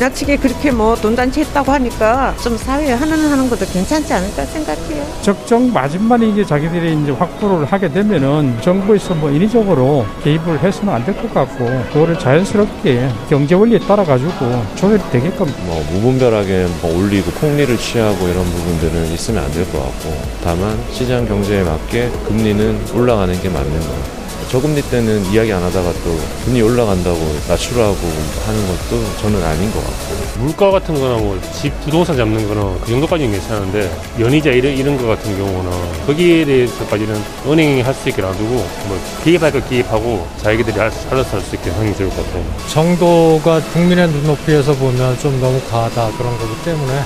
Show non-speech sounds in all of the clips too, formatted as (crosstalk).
지나치게 그렇게 뭐 돈단체 했다고 하니까 좀 사회에 하는 하는 것도 괜찮지 않을까 생각해요. 적정 마진만 이제 자기들이 이제 확보를 하게 되면은 정부에서 뭐 인위적으로 개입을 해서는 안 될 것 같고 그거를 자연스럽게 경제 원리에 따라 가지고 조절이 되게끔 뭐 무분별하게 뭐 올리고 폭리를 취하고 이런 부분들은 있으면 안 될 것 같고 다만 시장 경제에 맞게 금리는 올라가는 게 맞는 거. 저금리 때는 이야기 안 하다가 또 금리 올라간다고 낮추라고 하는 것도 저는 아닌 것 같고 물가 같은 거나 뭐 집 부동산 잡는 거는 그 정도까지는 괜찮은데 연이자 이런, 이런 거 같은 경우는 거기에 대해서까지는 은행이 할 수 있게 놔두고 뭐 기입할 거 기입하고 자기들이 알아서 할 수 있게 하는 게 좋을 것 같아요. 정도가 국민의 눈높이에서 보면 좀 너무 과하다 그런 거기 때문에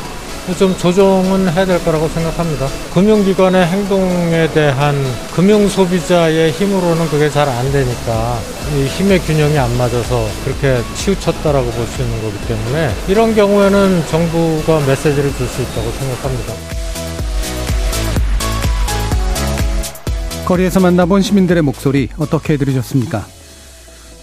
좀 조정은 해야 될 거라고 생각합니다. 금융기관의 행동에 대한 금융 소비자의 힘으로는 그게 잘 안 되니까 이 힘의 균형이 안 맞아서 그렇게 치우쳤다라고 볼 수 있는 거기 때문에 이런 경우에는 정부가 메시지를 줄 수 있다고 생각합니다. 거리에서 만나본 시민들의 목소리 어떻게 들으셨습니까?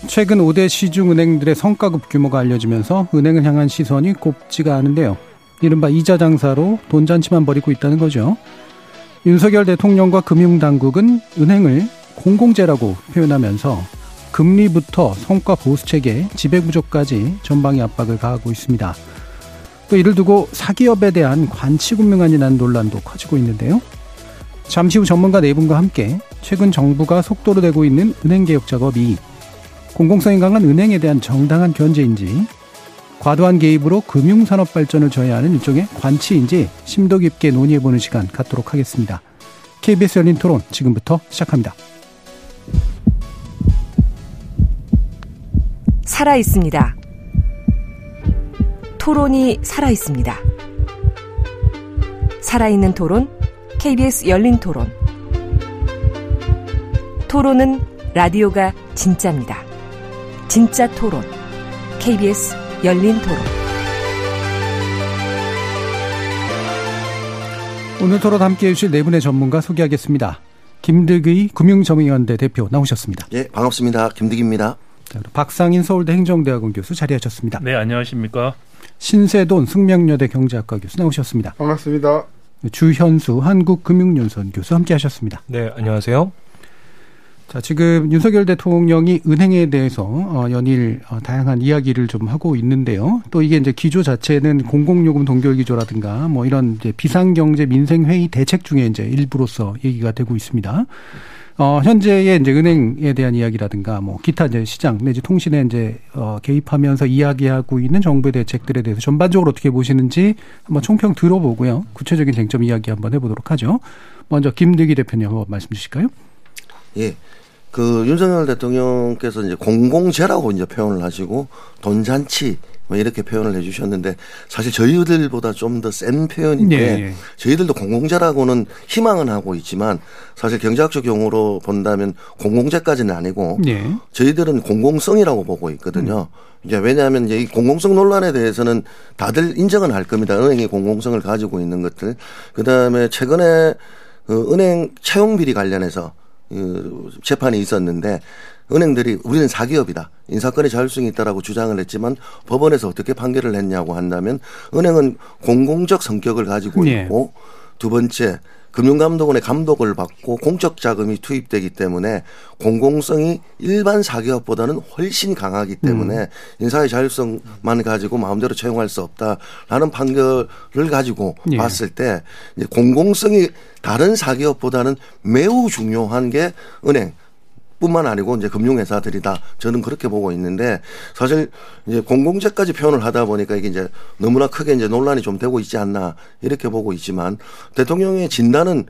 최근 5대 시중은행들의 성과급 규모가 알려지면서 은행을 향한 시선이 곱지가 않은데요. 이른바 이자 장사로 돈 잔치만 벌이고 있다는 거죠. 윤석열 대통령과 금융당국은 은행을 공공재라고 표현하면서 금리부터 성과 보수 체계, 지배 구조까지 전방위 압박을 가하고 있습니다. 또 이를 두고 사기업에 대한 관치금융 아니라는 논란도 커지고 있는데요. 잠시 후 전문가 네 분과 함께 최근 정부가 속도로 내고 있는 은행 개혁 작업이 공공성이 강한 은행에 대한 정당한 견제인지 과도한 개입으로 금융산업 발전을 저해하는 일종의 관치인지 심도 깊게 논의해보는 시간 갖도록 하겠습니다. KBS 열린 토론 지금부터 시작합니다. 살아 있습니다. 토론이 살아 있습니다. 살아있는 토론, KBS 열린 토론. 토론은 라디오가 진짜입니다. 진짜 토론, KBS 열린 토론. 오늘 토론 함께 해주실 네 분의 전문가 소개하겠습니다. 김득의 금융정의연대 대표 나오셨습니다. 예, 반갑습니다. 김득입니다. 자, 박상인 서울대 행정대학원 교수 자리하셨습니다. 네, 안녕하십니까. 신세돈 숙명여대 경제학과 교수 나오셨습니다. 반갑습니다. 주현수 한국금융연수원 교수 함께하셨습니다. 네, 안녕하세요. 자, 지금 윤석열 대통령이 은행에 대해서 어, 연일 어, 다양한 이야기를 좀 하고 있는데요. 또 이게 이제 기조 자체는 공공요금 동결 기조라든가 뭐 이런 이제 비상경제 민생회의 대책 중에 이제 일부로서 얘기가 되고 있습니다. 어, 현재의 이제 은행에 대한 이야기라든가 뭐 기타 이제 시장 내지 통신에 이제 어, 개입하면서 이야기하고 있는 정부의 대책들에 대해서 전반적으로 어떻게 보시는지 한번 총평 들어보고요. 구체적인 쟁점 이야기 한번 해보도록 하죠. 먼저 김득기 대표님 한번 말씀 주실까요? 예. 그 윤석열 대통령께서 이제 공공재라고 이제 표현을 하시고 돈잔치 뭐 이렇게 표현을 해주셨는데 사실 저희들보다 좀 더 센 표현인데 네. 저희들도 공공재라고는 희망은 하고 있지만 사실 경제학적 용어로 본다면 공공재까지는 아니고 네. 저희들은 공공성이라고 보고 있거든요. 음. 이제 왜냐하면 이제 이 공공성 논란에 대해서는 다들 인정은 할 겁니다. 은행이 공공성을 가지고 있는 것들. 그 다음에 최근에 그 은행 채용 비리 관련해서 그 재판이 있었는데 은행들이 우리는 사기업이다. 인사권의 자율성이 있다라고 주장을 했지만 법원에서 어떻게 판결을 했냐고 한다면 은행은 공공적 성격을 가지고 네. 있고 두 번째 금융감독원의 감독을 받고 공적 자금이 투입되기 때문에 공공성이 일반 사기업보다는 훨씬 강하기 때문에 음. 인사의 자율성만 가지고 마음대로 채용할 수 없다라는 판결을 가지고 예. 봤을 때 공공성이 다른 사기업보다는 매우 중요한 게 은행 뿐만 아니고 이제 금융회사들이다. 저는 그렇게 보고 있는데 사실 이제 공공재까지 표현을 하다 보니까 이게 이제 너무나 크게 이제 논란이 좀 되고 있지 않나 이렇게 보고 있지만 대통령의 진단은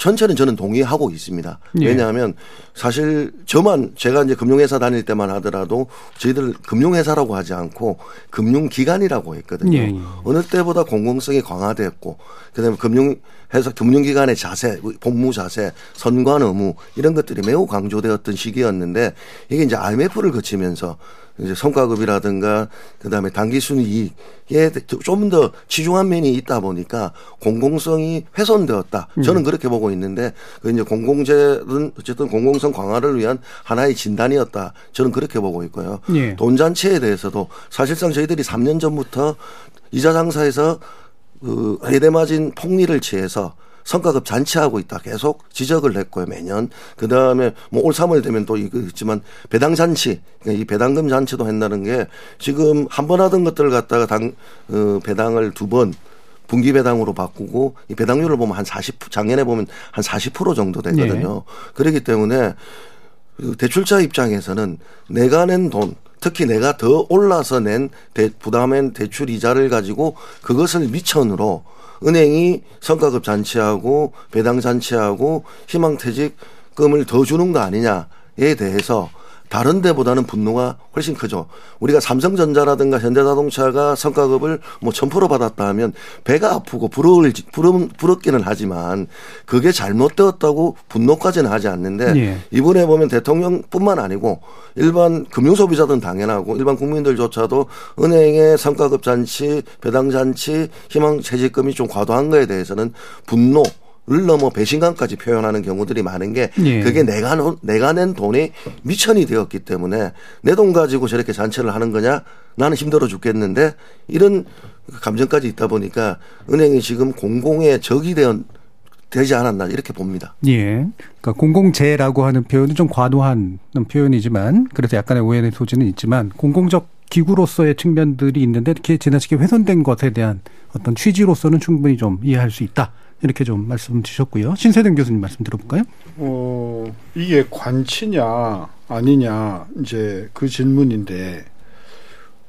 전체는 저는 동의하고 있습니다. 예. 왜냐하면 사실 저만 제가 이제 금융회사 다닐 때만 하더라도 저희들 금융회사라고 하지 않고 금융기관이라고 했거든요. 예. 예. 어느 때보다 공공성이 강화됐고 그다음에 금융회사 금융기관의 자세, 복무 자세, 선관 의무 이런 것들이 매우 강조되었던 시기였는데 이게 이제 IMF를 거치면서 이제 성과급이라든가 그다음에 단기 순 이익에 좀 더 치중한 면이 있다 보니까 공공성이 훼손되었다. 저는 그렇게 보고 있는데 그 이제 공공재는 어쨌든 공공성 강화를 위한 하나의 진단이었다. 저는 그렇게 보고 있고요. 예. 돈 잔치에 대해서도 사실상 저희들이 3년 전부터 이자 장사에서 그 해대마진 폭리를 취해서 성과급 잔치하고 있다. 계속 지적을 했고요 매년. 그 다음에 뭐 올 3월 되면 또 이거 있지만 배당 잔치 그러니까 이 배당금 잔치도 한다는 게 지금 한 번 하던 것들을 갖다가 당 어, 배당을 두번 분기 배당으로 바꾸고 이 배당률을 보면 한 40, 작년에 보면 한 40% 정도 되거든요. 그렇기 때문에 그 대출자 입장에서는 내가 낸 돈, 특히 내가 더 올라서 낸 대, 부담한 대출 이자를 가지고 그것을 미천으로 은행이 성과급 잔치하고 배당 잔치하고 희망퇴직금을 더 주는 거 아니냐에 대해서 다른 데보다는 분노가 훨씬 크죠. 우리가 삼성전자라든가 현대자동차가 성과급을 뭐 1000% 받았다 하면 배가 아프고 부러울, 부러, 부럽기는 하지만 그게 잘못되었다고 분노까지는 하지 않는데 예. 이번에 보면 대통령뿐만 아니고 일반 금융소비자들은 당연하고 일반 국민들조차도 은행의 성과급 잔치, 배당 잔치, 희망 퇴직금이 좀 과도한 거에 대해서는 분노 를 넘어 배신감까지 표현하는 경우들이 많은 게 예. 그게 내가 놓- 내가 낸 돈이 미천이 되었기 때문에 내 돈 가지고 저렇게 잔치를 하는 거냐 나는 힘들어 죽겠는데 이런 감정까지 있다 보니까 은행이 지금 공공의 적이 되어 되지 않았나 이렇게 봅니다. 예. 그러니까 공공재라고 하는 표현은 좀 과도한 표현이지만 그래서 약간의 오해의 소지는 있지만 공공적 기구로서의 측면들이 있는데 이렇게 지나치게 훼손된 것에 대한 어떤 취지로서는 충분히 좀 이해할 수 있다. 이렇게 좀 말씀 주셨고요. 신세등 교수님 말씀 들어볼까요? 어, 이게 관치냐 아니냐 이제 그 질문인데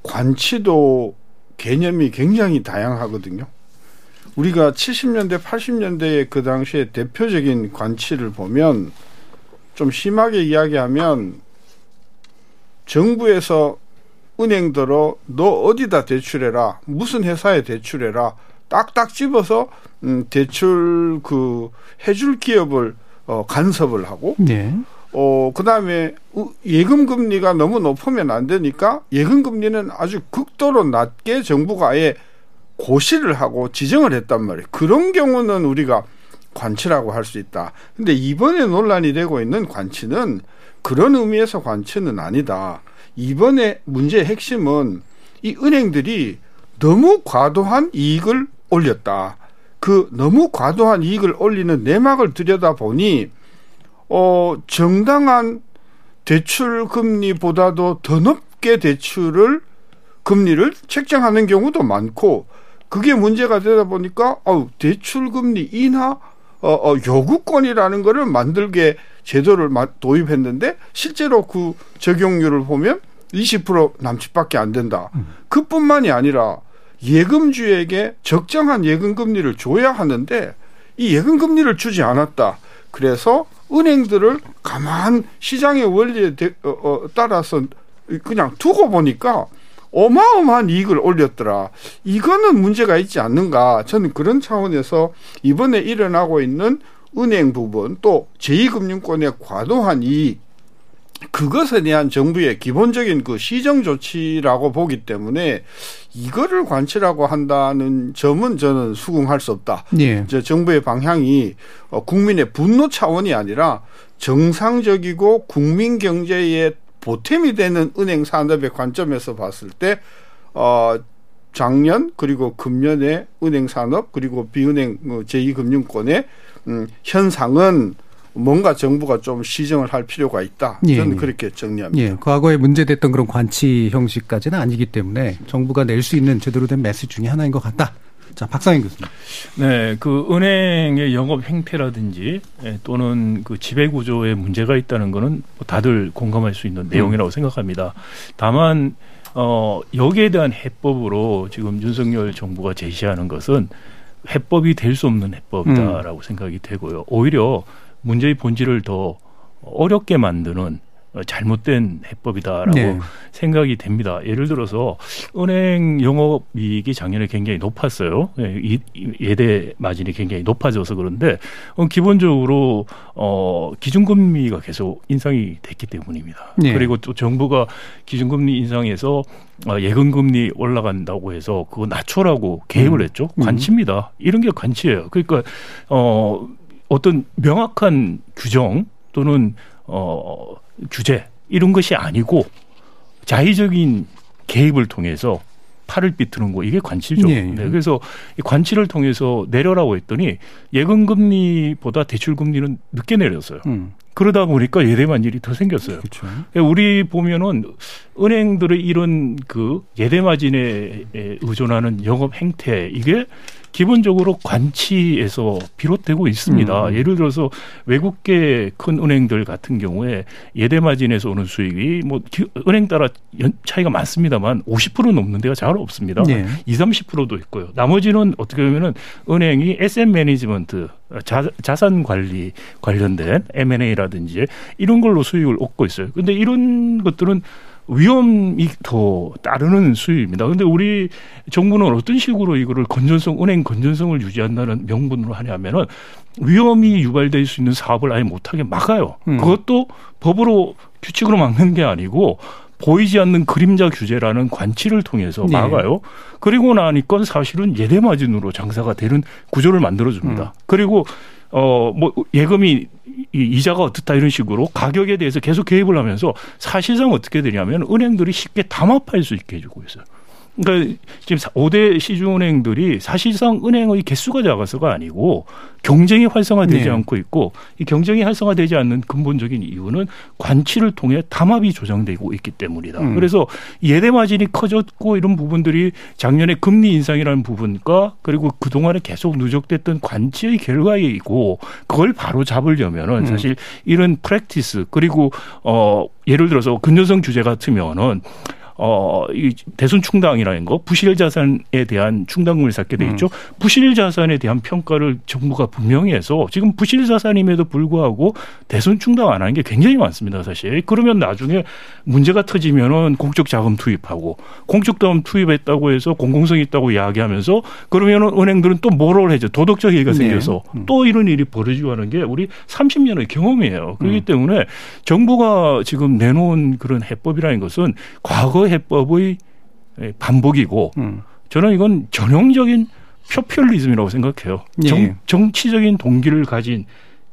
관치도 개념이 굉장히 다양하거든요. 우리가 70년대, 80년대의 그 당시에 대표적인 관치를 보면 좀 심하게 이야기하면 정부에서 은행들어 너 어디다 대출해라 무슨 회사에 대출해라 딱딱 집어서 음, 대출 그 해줄 기업을 어, 간섭을 하고 네. 어 그 다음에 우- 예금 금리가 너무 높으면 안 되니까 예금 금리는 아주 극도로 낮게 정부가 아예 고시를 하고 지정을 했단 말이에요. 그런 경우는 우리가 관치라고 할 수 있다. 근데 이번에 논란이 되고 있는 관치는 그런 의미에서 관치는 아니다. 이번에 문제의 핵심은 이 은행들이 너무 과도한 이익을 올렸다. 그 너무 과도한 이익을 올리는 내막을 들여다보니 어 정당한 대출 금리보다도 더 높게 대출을 금리를 책정하는 경우도 많고 그게 문제가 되다 보니까 어 대출 금리 인하 어, 어 요구권이라는 거를 만들게 제도를 마- 도입했는데 실제로 그 적용률을 보면 20% 남짓밖에 안 된다. 그뿐만이 아니라 예금주에게 적정한 예금 금리를 줘야 하는데 이 예금 금리를 주지 않았다. 그래서 은행들을 가만 시장의 원리에 대- 어, 어, 따라서 그냥 두고 보니까 어마어마한 이익을 올렸더라. 이거는 문제가 있지 않는가. 저는 그런 차원에서 이번에 일어나고 있는 은행 부분 또 제2금융권의 과도한 이익 그것에 대한 정부의 기본적인 그 시정 조치라고 보기 때문에 이거를 관치라고 한다는 점은 저는 수긍할 수 없다. 예. 이제 정부의 방향이 어, 국민의 분노 차원이 아니라 정상적이고 국민 경제에 보탬이 되는 은행 산업의 관점에서 봤을 때 어, 작년 그리고 금년의 은행 산업 그리고 비은행 어, 제2금융권의 음, 현상은 뭔가 정부가 좀 시정을 할 필요가 있다. 예. 저는 그렇게 정리합니다. 예, 과거에 문제됐던 그런 관치 형식까지는 아니기 때문에 정부가 낼 수 있는 제대로 된 메시지 중에 하나인 것 같다. 자, 박상현 교수님. 네, 그 은행의 영업 행태라든지 예, 또는 그 지배 구조에 문제가 있다는 거는 뭐 다들 공감할 수 있는 내용이라고 생각합니다. 다만 어 여기에 대한 해법으로 지금 윤석열 정부가 제시하는 것은 해법이 될 수 없는 해법이다라고 생각이 되고요. 오히려 문제의 본질을 더 어렵게 만드는 어, 잘못된 해법이다라고 네. 생각이 됩니다. 예를 들어서 은행 영업 이익이 작년에 굉장히 높았어요. 예, 예대 마진이 굉장히 높아져서 그런데 어, 기본적으로 어, 기준금리가 계속 인상이 됐기 때문입니다. 네. 그리고 또 정부가 기준금리 인상해서 어, 예금금리 올라간다고 해서 그거 낮춰라고 개입을 음. 했죠. 음. 관치입니다. 이런 게 관치예요. 그러니까 어, 어떤 명확한 규정 또는 어, 규제 이런 것이 아니고 자의적인 개입을 통해서 팔을 비트는 거 이게 관치죠. 예, 예. 네, 그래서 이 관치를 통해서 내려라고 했더니 예금 금리보다 대출 금리는 늦게 내렸어요. 음, 그러다 보니까 예대만 일이 더 생겼어요. 그렇죠. 우리 보면은 은행들의 이런 그 예대마진에 의존하는 영업 행태 이게 기본적으로 관치에서 비롯되고 있습니다. 음. 예를 들어서 외국계 큰 은행들 같은 경우에 예대마진에서 오는 수익이 뭐 기- 은행 따라 연- 차이가 많습니다만 50% 넘는 데가 잘 없습니다. 네. 2, 30%도 있고요. 나머지는 어떻게 보면은 은행이 SM 매니지먼트 자, 자산 관리 관련된 M&A라든지 이런 걸로 수익을 얻고 있어요. 근데 이런 것들은 위험이 더 따르는 수익입니다. 근데 우리 정부는 어떤 식으로 이거를 건전성, 은행 건전성을 유지한다는 명분으로 하냐면은 위험이 유발될 수 있는 사업을 아예 못하게 막아요. 음. 그것도 법으로 규칙으로 막는 게 아니고 보이지 않는 그림자 규제라는 관치를 통해서 네. 막아요. 그리고 나니까 사실은 예대 마진으로 장사가 되는 구조를 만들어 줍니다. 음. 그리고 어 뭐 예금이 이 이자가 어떻다 이런 식으로 가격에 대해서 계속 개입을 하면서 사실상 어떻게 되냐면 은행들이 쉽게 담합할 수 있게 해주고 있어요. 그러니까 지금 5대 시중은행들이 사실상 은행의 개수가 작아서가 아니고 경쟁이 활성화되지 네. 않고 있고 이 경쟁이 활성화되지 않는 근본적인 이유는 관치를 통해 담합이 조정되고 있기 때문이다. 음. 그래서 예대 마진이 커졌고 이런 부분들이 작년에 금리 인상이라는 부분과 그리고 그동안에 계속 누적됐던 관치의 결과이고 그걸 바로 잡으려면은 음. 사실 이런 프랙티스 그리고 어 예를 들어서 근저성 규제 같으면은 어, 이 대손 충당이라는 거, 부실 자산에 대한 충당금을 쌓게 돼 있죠. 부실 자산에 대한 평가를 정부가 분명히 해서 지금 부실 자산임에도 불구하고 대손 충당 안 하는 게 굉장히 많습니다, 사실. 그러면 나중에 문제가 터지면은 공적 자금 투입하고 공적 자금 투입했다고 해서 공공성이 있다고 이야기하면서 그러면은 은행들은 또 뭐를 해죠. 도덕적 해이가 네. 생겨서 또 이런 일이 벌어지고 하는 우리 30년의 경험이에요. 그렇기 음. 때문에 정부가 지금 내놓은 그런 해법이라는 것은 과거 해법의 반복이고 음. 저는 이건 전형적인 표퓰리즘이라고 생각해요. 예. 정, 정치적인 동기를 가진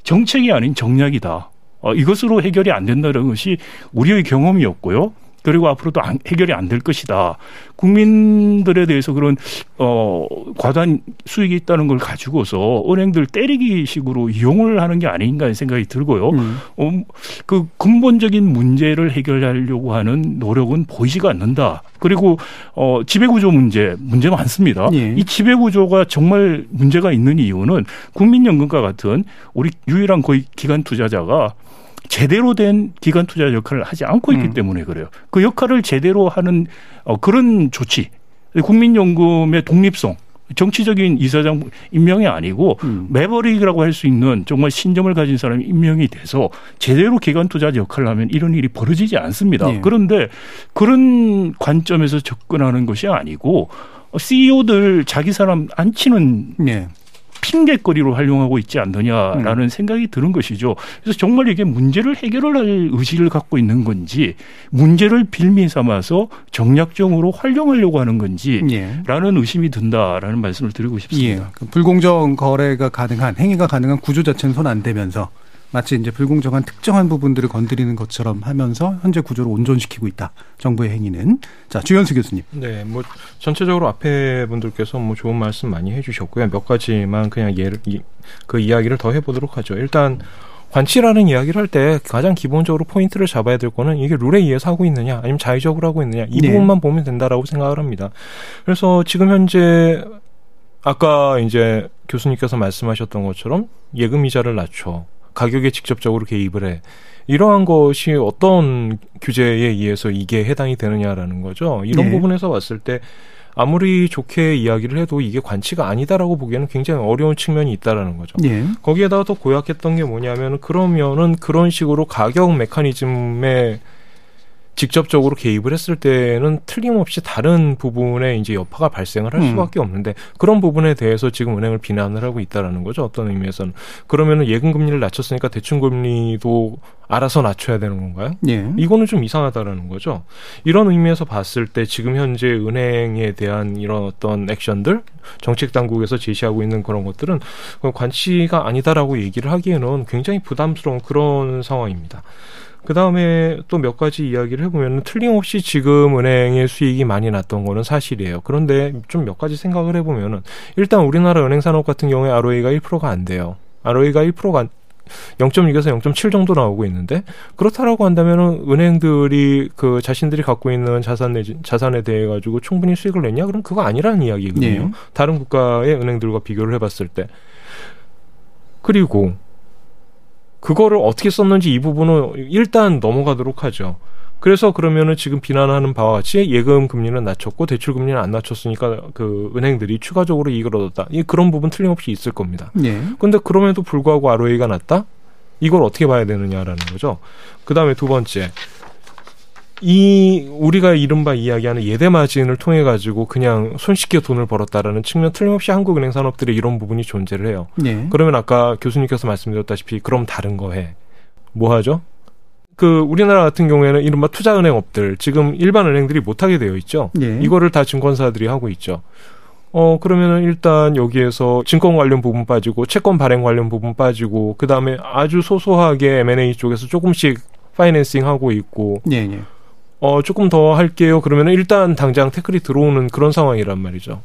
정책이 아닌 정략이다. 어, 이것으로 해결이 안 된다는 것이 우리의 경험이었고요. 그리고 앞으로도 안- 해결이 안 될 것이다. 국민들에 대해서 그런 어 과단 수익이 있다는 걸 가지고서 은행들 때리기 식으로 이용을 하는 게 아닌가 하는 생각이 들고요. 음. 어, 그 근본적인 문제를 해결하려고 하는 노력은 보이지가 않는다. 그리고 어 지배구조 문제 문제 많습니다. 예. 이 지배구조가 정말 문제가 있는 이유는 국민연금과 같은 우리 유일한 거의 기관 투자자가 제대로 된 기관 투자 역할을 하지 않고 있기 음. 때문에 그래요. 그 역할을 제대로 하는 어, 그런 조치, 국민연금의 독립성, 정치적인 이사장 임명이 아니고 음. 매버릭이라고 할 수 있는 정말 신점을 가진 사람이 임명이 돼서 제대로 기관 투자 역할을 하면 이런 일이 벌어지지 않습니다. 예. 그런데 그런 관점에서 접근하는 것이 아니고 CEO들 자기 사람 안 치는 네. 핑계거리로 활용하고 있지 않느냐라는 생각이 드는 것이죠. 그래서 정말 이게 문제를 해결을 할 의지를 갖고 있는 건지 문제를 빌미 삼아서 정략적으로 활용하려고 하는 건지 예. 라는 의심이 든다라는 말씀을 드리고 예. 싶습니다. 그 불공정 거래가 가능한 행위가 가능한 구조 자체는 손 안 대면서 마치 이제 불공정한 특정한 부분들을 건드리는 것처럼 하면서 현재 구조를 온전시키고 있다. 정부의 행위는. 자, 주현수 교수님. 네, 뭐 전체적으로 앞에 분들께서 뭐 좋은 말씀 많이 해 주셨고요. 몇 가지만 그냥 예를 이, 그 이야기를 더 해 보도록 하죠. 일단 관치라는 이야기를 할 때 가장 기본적으로 포인트를 잡아야 될 거는 이게 룰에 의해서 하고 있느냐, 아니면 자의적으로 하고 있느냐 이 네. 부분만 보면 된다라고 생각을 합니다. 그래서 지금 현재 아까 이제 교수님께서 말씀하셨던 것처럼 예금 이자를 낮춰 가격에 직접적으로 개입을 해. 이러한 것이 어떤 규제에 의해서 이게 해당이 되느냐라는 거죠. 이런 네. 부분에서 봤을 때 아무리 좋게 이야기를 해도 이게 관치가 아니다라고 보기에는 굉장히 어려운 측면이 있다라는 거죠. 예. 거기에다가 또 고약했던 게 뭐냐면 그러면은 그런 식으로 가격 메커니즘에 직접적으로 개입을 했을 때는 틀림없이 다른 부분에 이제 여파가 발생을 할 음. 수밖에 없는데 그런 부분에 대해서 지금 은행을 비난을 하고 있다라는 거죠. 어떤 의미에서는 그러면은 예금 금리를 낮췄으니까 대출 금리도 알아서 낮춰야 되는 건가요? 예. 이거는 좀 이상하다라는 거죠. 이런 의미에서 봤을 때 지금 현재 은행에 대한 이런 어떤 액션들 정책 당국에서 제시하고 있는 그런 것들은 관치가 아니다라고 얘기를 하기에는 굉장히 부담스러운 그런 상황입니다. 그 다음에 또 몇 가지 이야기를 해보면 틀림없이 지금 은행의 수익이 많이 났던 거는 사실이에요. 그런데 좀 몇 가지 생각을 해보면은 일단 우리나라 은행 산업 같은 경우에 ROE가 1%가 안 돼요. ROE가 1%가 0.6에서 0.7 정도 나오고 있는데 그렇다라고 한다면은 은행들이 그 자신들이 갖고 있는 자산 내 자산에 대해 가지고 충분히 수익을 냈냐? 그럼 그거 아니라는 이야기거든요. 네. 다른 국가의 은행들과 비교를 해봤을 때 그리고 그거를 어떻게 썼는지 이 부분은 일단 넘어가도록 하죠. 그래서 그러면은 지금 비난하는 바와 같이 예금 금리는 낮췄고 대출 금리는 안 낮췄으니까 그 은행들이 추가적으로 이익을 얻었다. 이 그런 부분 틀림없이 있을 겁니다. 예. 근데 그럼에도 불구하고 ROE가 낮다? 이걸 어떻게 봐야 되느냐라는 거죠. 그 다음에 두 번째. 이 우리가 이른바 이야기하는 예대 마진을 통해 가지고 그냥 손쉽게 돈을 벌었다라는 측면 틀림없이 한국은행 산업들의 이런 부분이 존재를 해요. 예. 그러면 아까 교수님께서 말씀드렸다시피 그럼 다른 거 해. 뭐 하죠? 그 우리나라 같은 경우에는 이른바 투자은행업들 지금 일반 은행들이 못 하게 되어 있죠. 예. 이거를 다 증권사들이 하고 있죠. 어 그러면은 일단 여기에서 증권 관련 부분 빠지고 채권 발행 관련 부분 빠지고 그 다음에 아주 소소하게 M&A 쪽에서 조금씩 financing 하고 있고 예, 예. 어 조금 더 할게요. 그러면은 일단 당장 태클이 들어오는 그런 상황이란 말이죠.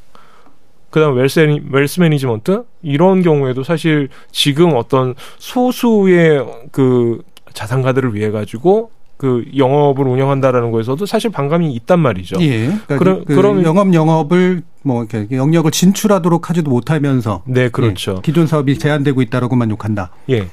그 다음 wealth 애니- wealth management 이런 경우에도 사실 지금 어떤 소수의 그 자산가들을 위해 가지고 그 영업을 운영한다라는 거에서도 사실 반감이 있단 말이죠. 예. 그러니까 그럼- 그 그러면- 영업 영업을 뭐 이렇게 영역을 진출하도록 하지도 못하면서 네, 그렇죠. 예, 기존 사업이 제한되고 있다라고만 욕한다. 예.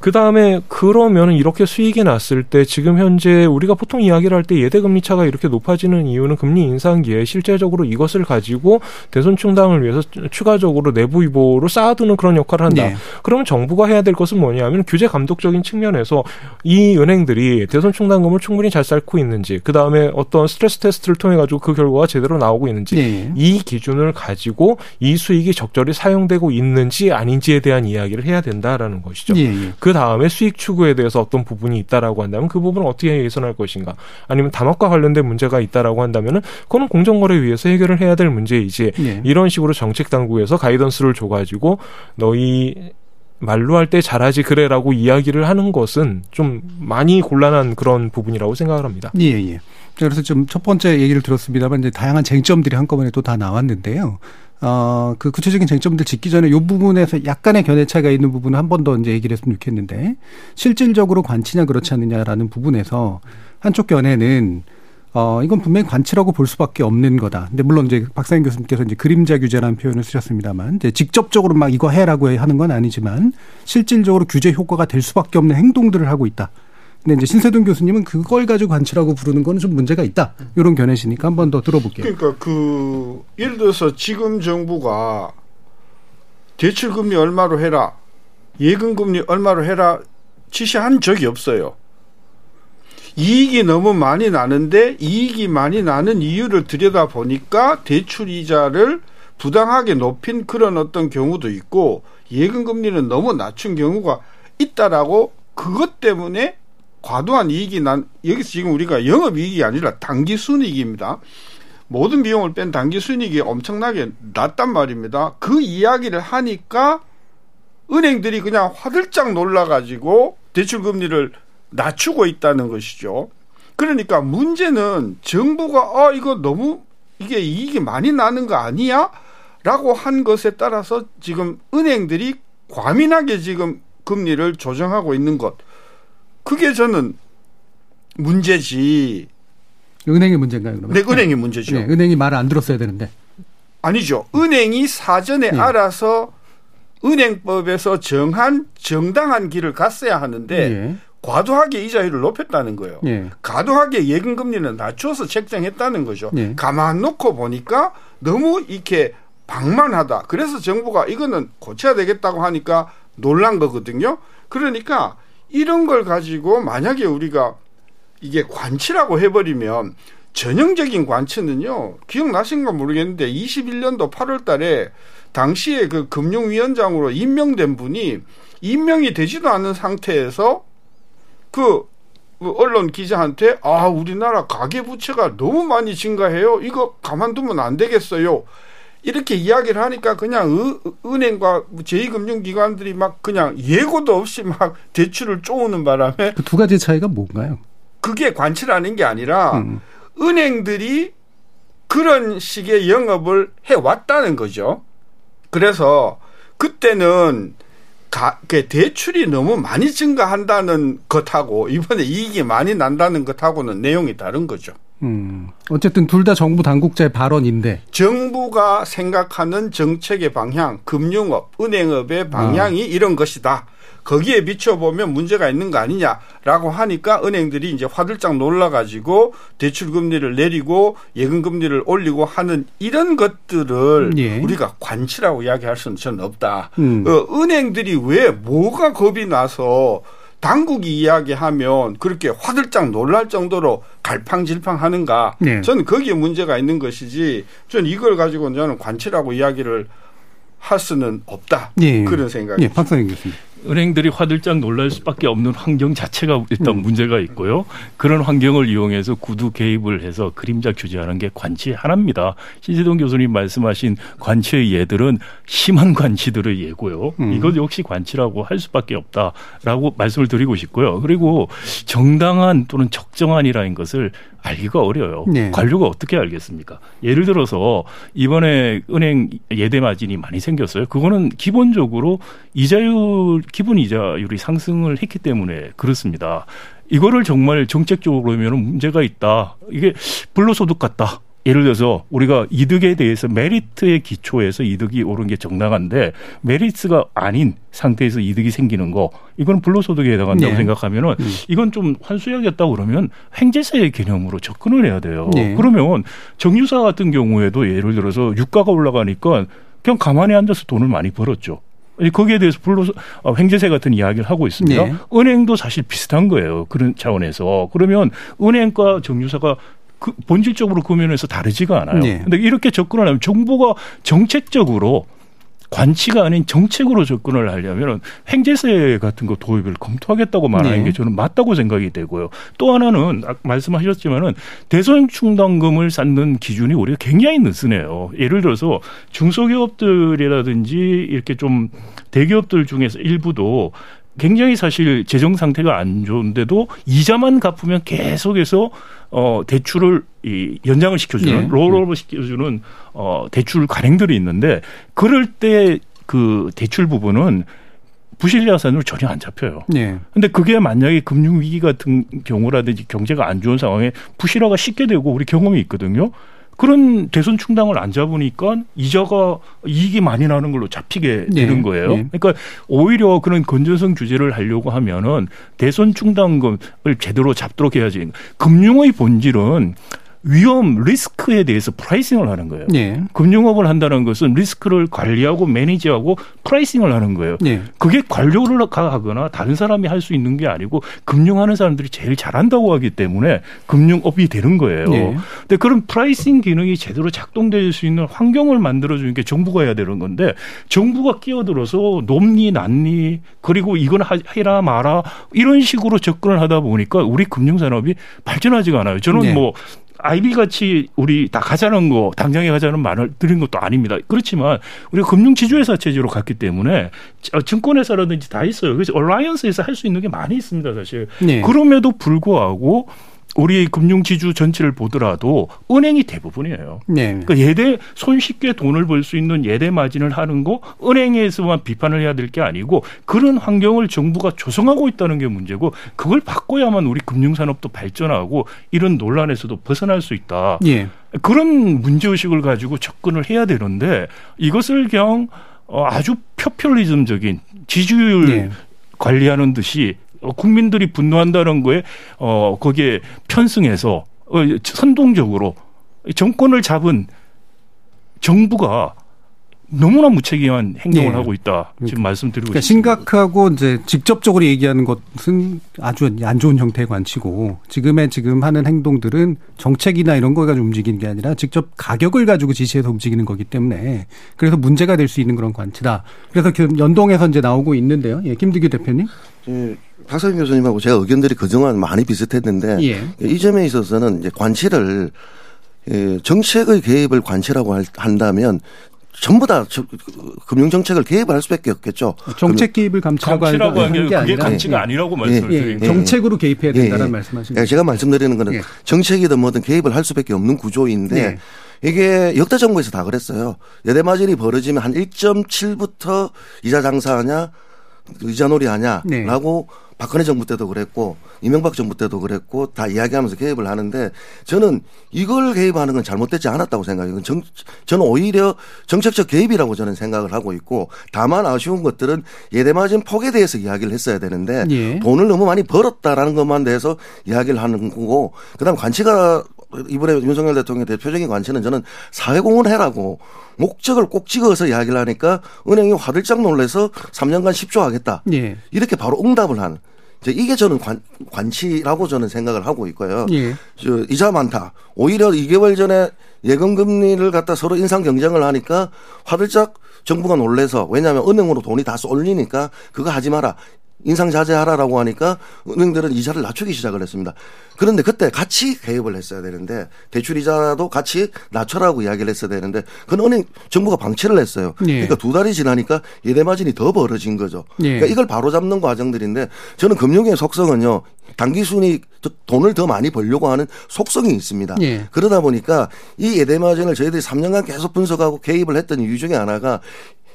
그 다음에 그러면은 이렇게 수익이 났을 때 지금 현재 우리가 보통 이야기를 할 때 예대 금리 차가 이렇게 높아지는 이유는 금리 인상기에 실제적으로 이것을 가지고 대손 충당을 위해서 추가적으로 내부 유보로 쌓아두는 그런 역할을 한다. 예. 그러면 정부가 해야 될 것은 뭐냐면 규제 감독적인 측면에서 이 은행들이 대손 충당금을 충분히 잘 쌓고 있는지, 그 다음에 어떤 스트레스 테스트를 통해 가지고 그 결과가 제대로 나오고 있는지, 예. 이 기준을 가지고 이 수익이 적절히 사용되고 있는지 아닌지에 대한 이야기를 해야 된다라는 것이죠. 예, 예. 그 다음에 수익 추구에 대해서 어떤 부분이 있다라고 한다면 그 부분을 어떻게 개선할 것인가 아니면 담합과 관련된 문제가 있다라고 한다면은 그거는 공정거래위에서 해결을 해야 될 문제이지 예. 이런 식으로 정책 당국에서 가이던스를 줘가지고 너희 말로 할 때 잘하지 그래라고 이야기를 하는 것은 좀 많이 곤란한 그런 부분이라고 생각을 합니다. 예, 예. 그래서 좀 첫 번째 얘기를 들었습니다만 이제 다양한 쟁점들이 한꺼번에 또 다 나왔는데요. 어, 그 구체적인 쟁점들 짚기 전에 이 부분에서 약간의 견해 차이가 있는 부분은 한번 더 이제 얘기를 했으면 좋겠는데 실질적으로 관치냐 그렇지 않느냐라는 부분에서 한쪽 견해는 어, 이건 분명히 관치라고 볼 수밖에 없는 거다. 근데 물론 이제 박사님 교수님께서 이제 그림자 규제라는 표현을 쓰셨습니다만 이제 직접적으로 막 이거 해라고 하는 건 아니지만 실질적으로 규제 효과가 될 수밖에 없는 행동들을 하고 있다. 근데 이제 신세동 교수님은 그걸 가지고 관치라고 부르는 거는 좀 문제가 있다. 이런 견해시니까 한 번 더 들어볼게요. 그러니까 그 예를 들어서 지금 정부가 대출 금리 얼마로 해라, 예금 금리 얼마로 해라 지시한 적이 없어요. 이익이 너무 많이 나는데 이익이 많이 나는 이유를 들여다 보니까 대출 이자를 부당하게 높인 그런 어떤 경우도 있고 예금 금리는 너무 낮춘 경우가 있다라고 그것 때문에 과도한 이익이 난 여기서 지금 우리가 영업 이익이 아니라 단기 순이익입니다. 모든 비용을 뺀 단기 순이익이 엄청나게 낮단 말입니다. 그 이야기를 하니까 은행들이 그냥 화들짝 놀라가지고 대출 금리를 낮추고 있다는 것이죠. 그러니까 문제는 정부가 아 이거 너무 이게 이익이 많이 나는 거 아니야? 라고 한 것에 따라서 지금 은행들이 과민하게 지금 금리를 조정하고 있는 것. 그게 저는 문제지. 은행의 문제인가요, 그러면? 네, 은행의 문제죠. 네, 은행이 말을 안 들었어야 되는데. 아니죠. 은행이 사전에 네. 알아서 은행법에서 정한 정당한 길을 갔어야 하는데 예. 과도하게 이자율을 높였다는 거예요. 예. 과도하게 예금 금리는 낮춰서 책정했다는 거죠. 예. 가만 놓고 보니까 너무 이렇게 방만하다. 그래서 정부가 이거는 고쳐야 되겠다고 하니까 놀란 거거든요. 그러니까 이런 걸 가지고 만약에 우리가 이게 관치라고 해버리면 전형적인 관치는요. 기억나신가 모르겠는데 21년도 8월 달에 당시에 그 금융위원장으로 임명된 분이 임명이 되지도 않은 상태에서 그 언론 기자한테 아 우리나라 가계 부채가 너무 많이 증가해요. 이거 가만두면 안 되겠어요. 이렇게 이야기를 하니까 그냥 은, 은행과 제2금융기관들이 막 그냥 예고도 없이 막 대출을 쪼우는 바람에 그 두 가지 차이가 뭔가요? 그게 관치라는 게 아니라 음. 은행들이 그런 식의 영업을 해 왔다는 거죠. 그래서 그때는 가, 대출이 너무 많이 증가한다는 것하고 이번에 이익이 많이 난다는 것하고는 내용이 다른 거죠. 음. 어쨌든 둘 다 정부 당국자의 발언인데 정부가 생각하는 정책의 방향, 금융업, 은행업의 방향이 아. 이런 것이다. 거기에 비춰보면 문제가 있는 거 아니냐라고 하니까 은행들이 이제 화들짝 놀라가지고 대출 금리를 내리고 예금 금리를 올리고 하는 이런 것들을 예. 우리가 관치라고 이야기할 수는 저는 없다. 음. 어, 은행들이 왜 뭐가 겁이 나서 당국이 이야기하면 그렇게 화들짝 놀랄 정도로 갈팡질팡 하는가? 네. 저는 거기에 문제가 있는 것이지. 저는 이걸 가지고 저는 관치라고 이야기를 할 수는 없다. 예. 그런 생각이. 예, 박사님 교수님. 은행들이 화들짝 놀랄 수밖에 없는 환경 자체가 일단 음. 문제가 있고요. 그런 환경을 이용해서 구두 개입을 해서 그림자 규제하는 게 관치 하나입니다. 신재동 교수님 말씀하신 관치의 예들은 심한 관치들의 예고요. 음. 이것 역시 관치라고 할 수밖에 없다라고 말씀을 드리고 싶고요. 그리고 정당한 또는 적정한이라는 것을 알기가 어려요. 네. 관료가 어떻게 알겠습니까? 예를 들어서 이번에 은행 예대 마진이 많이 생겼어요. 그거는 기본적으로 이자율 기본 이자율이 상승을 했기 때문에 그렇습니다. 이거를 정말 정책적으로 보면 문제가 있다. 이게 불로소득 같다. 예를 들어서 우리가 이득에 대해서 메리트의 기초에서 이득이 오른 게 정당한데 메리트가 아닌 상태에서 이득이 생기는 거 이거는 불로소득에 해당한다고 네. 생각하면은 음. 이건 좀 환수해야겠다 그러면 횡재세의 개념으로 접근을 해야 돼요. 네. 그러면 정유사 같은 경우에도 예를 들어서 유가가 올라가니까 그냥 가만히 앉아서 돈을 많이 벌었죠. 거기에 대해서 불로 어, 횡재세 같은 이야기를 하고 있습니다. 네. 은행도 사실 비슷한 거예요. 그런 차원에서 그러면 은행과 정유사가 그 본질적으로 그 면에서 다르지가 않아요. 네. 근데 이렇게 접근을 하면 정부가 정책적으로 관치가 아닌 정책으로 접근을 하려면 횡재세 같은 거 도입을 검토하겠다고 말하는 네. 게 저는 맞다고 생각이 되고요. 또 하나는 말씀하셨지만은 대선 충당금을 쌓는 기준이 우리가 굉장히 느슨해요. 예를 들어서 중소기업들이라든지 이렇게 좀 대기업들 중에서 일부도 굉장히 사실 재정 상태가 안 좋은데도 이자만 갚으면 계속해서 어 대출을 이 연장을 시켜주는 네. 롤오버 시켜주는 어 대출 관행들이 있는데 그럴 때 그 대출 부분은 부실자산으로 전혀 안 잡혀요. 네. 근데 그게 만약에 금융 위기 같은 경우라든지 경제가 안 좋은 상황에 부실화가 쉽게 되고 우리 경험이 있거든요. 그런 대손 충당을 안 잡으니까 이자가 이익이 많이 나는 걸로 잡히게 네. 되는 거예요. 네. 그러니까 오히려 그런 건전성 규제를 하려고 하면은 대손 충당금을 제대로 잡도록 해야지. 금융의 본질은 위험 리스크에 대해서 pricing을 하는 거예요. 네. 금융업을 한다는 것은 리스크를 관리하고 manage하고 pricing을 하는 거예요. 네. 그게 관료를 하거나 다른 사람이 할 수 있는 게 아니고 금융하는 사람들이 제일 잘한다고 하기 때문에 금융업이 되는 거예요. 네. 근데 그런 pricing 기능이 제대로 작동될 수 있는 환경을 만들어 주는 게 정부가 해야 되는 건데 정부가 끼어들어서 높니 낮니 그리고 이건 해라 마라 이런 식으로 접근을 하다 보니까 우리 금융산업이 발전하지가 않아요. 저는 네. 뭐 IB 같이 우리 다 가자는 거 당장에 가자는 말을 드린 것도 아닙니다. 그렇지만 우리가 금융 지주회사 체제로 갔기 때문에 증권회사라든지 다 있어요. 그래서 얼라이언스에서 할 수 있는 게 많이 있습니다, 사실. 네. 그럼에도 불구하고 우리 금융지주 전체를 보더라도 은행이 대부분이에요. 네. 그러니까 예대 손쉽게 돈을 벌 수 있는 예대 마진을 하는 거 은행에서만 비판을 해야 될 게 아니고 그런 환경을 정부가 조성하고 있다는 게 문제고 그걸 바꿔야만 우리 금융산업도 발전하고 이런 논란에서도 벗어날 수 있다. 예. 그런 문제의식을 가지고 접근을 해야 되는데 이것을 그냥 어, 아주 표퓰리즘적인 지지율 예. 관리하는 듯이 어, 국민들이 분노한다는 거에 어 거기에 편승해서 어, 선동적으로 정권을 잡은 정부가 너무나 무책임한 행동을 예. 하고 있다. 지금 말씀드리고 그러니까 있습니다. 심각하고 이제 직접적으로 얘기하는 것은 아주 안 좋은 형태의 관치고 지금의 지금 하는 행동들은 정책이나 이런 거 가지고 움직이는 게 아니라 직접 가격을 가지고 지시해서 움직이는 거기 때문에 그래서 문제가 될 수 있는 그런 관치다. 그래서 지금 연동해서 이제 나오고 있는데요. 예, 김두규 대표님. 예, 박사님 교수님하고 제가 의견들이 그동안 많이 비슷했는데 예. 이 점에 있어서는 이제 관치를 예, 정책의 개입을 관치라고 할- 한다면 전부 다 저- 금융 정책을 개입을 할 수밖에 없겠죠. 정책 개입을 감치라고 감치라고 하는 게게 그게 아니라 감치가 예. 아니라고 예. 말씀을 예, 드립니다. 정책으로 개입해야 예, 된다는 예. 말씀하신 예, 거죠. 제가 말씀드리는 거는 예. 정책이든 뭐든 개입을 할 수밖에 없는 구조인데 예. 이게 역대 정부에서 다 그랬어요. 예대 마진이 벌어지면 한 1.7부터 이자 장사하냐 이자놀이 네. 하냐라고 박근혜 정부 때도 그랬고 이명박 정부 때도 그랬고 다 이야기하면서 개입을 하는데 저는 이걸 개입하는 건 잘못되지 않았다고 생각해요. 정, 저는 오히려 정책적 개입이라고 저는 생각을 하고 있고 다만 아쉬운 것들은 예대마진 폭에 대해서 이야기를 했어야 되는데 예. 돈을 너무 많이 벌었다라는 것만 대해서 이야기를 하는 거고 그다음 관치가 이번에 윤석열 대통령의 대표적인 관치는 저는 사회공헌 해라고 목적을 꼭 찍어서 이야기를 하니까 은행이 화들짝 놀래서 3년간 10조 하겠다. 예. 이렇게 바로 응답을 하는. 이제 이게 저는 관, 관치라고 저는 생각을 하고 있고요. 예. 저 이자 많다. 오히려 2개월 전에 예금 금리를 갖다 서로 인상 경쟁을 하니까 화들짝 정부가 놀래서 왜냐하면 은행으로 돈이 다 쏠리니까 그거 하지 마라. 인상 자제하라라고 하니까 은행들은 이자를 낮추기 시작을 했습니다. 그런데 그때 같이 개입을 했어야 되는데 대출 이자도 같이 낮춰라고 이야기를 했어야 되는데 그건 은행 정부가 방치를 했어요. 예. 그러니까 두 달이 지나니까 예대 마진이 더 벌어진 거죠. 예. 그러니까 이걸 바로잡는 과정들인데 저는 금융의 속성은요. 단기 순이 돈을 더 많이 벌려고 하는 속성이 있습니다. 예. 그러다 보니까 이 예대 마진을 저희들이 3년간 계속 분석하고 개입을 했던 이유 중에 하나가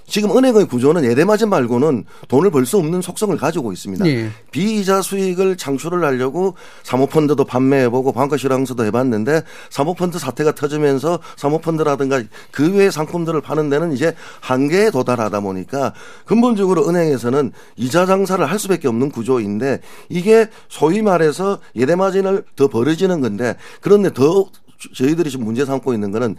지금 은행의 구조는 예대 마진 말고는 돈을 벌 수 없는 속성을 가지고 있습니다. 예. 비이자 수익을 창출을 하려고 사모펀드도 판매해보고 방가 실황서도 해봤는데 사모펀드 사태가 터지면서 사모펀드라든가 그 외의 상품들을 파는 데는 이제 한계에 도달하다 보니까 근본적으로 은행에서는 이자 장사를 할 수밖에 없는 구조인데 이게 소위 말해서 예대 마진을 더 벌어지는 건데 그런데 더 저희들이 지금 문제 삼고 있는 거는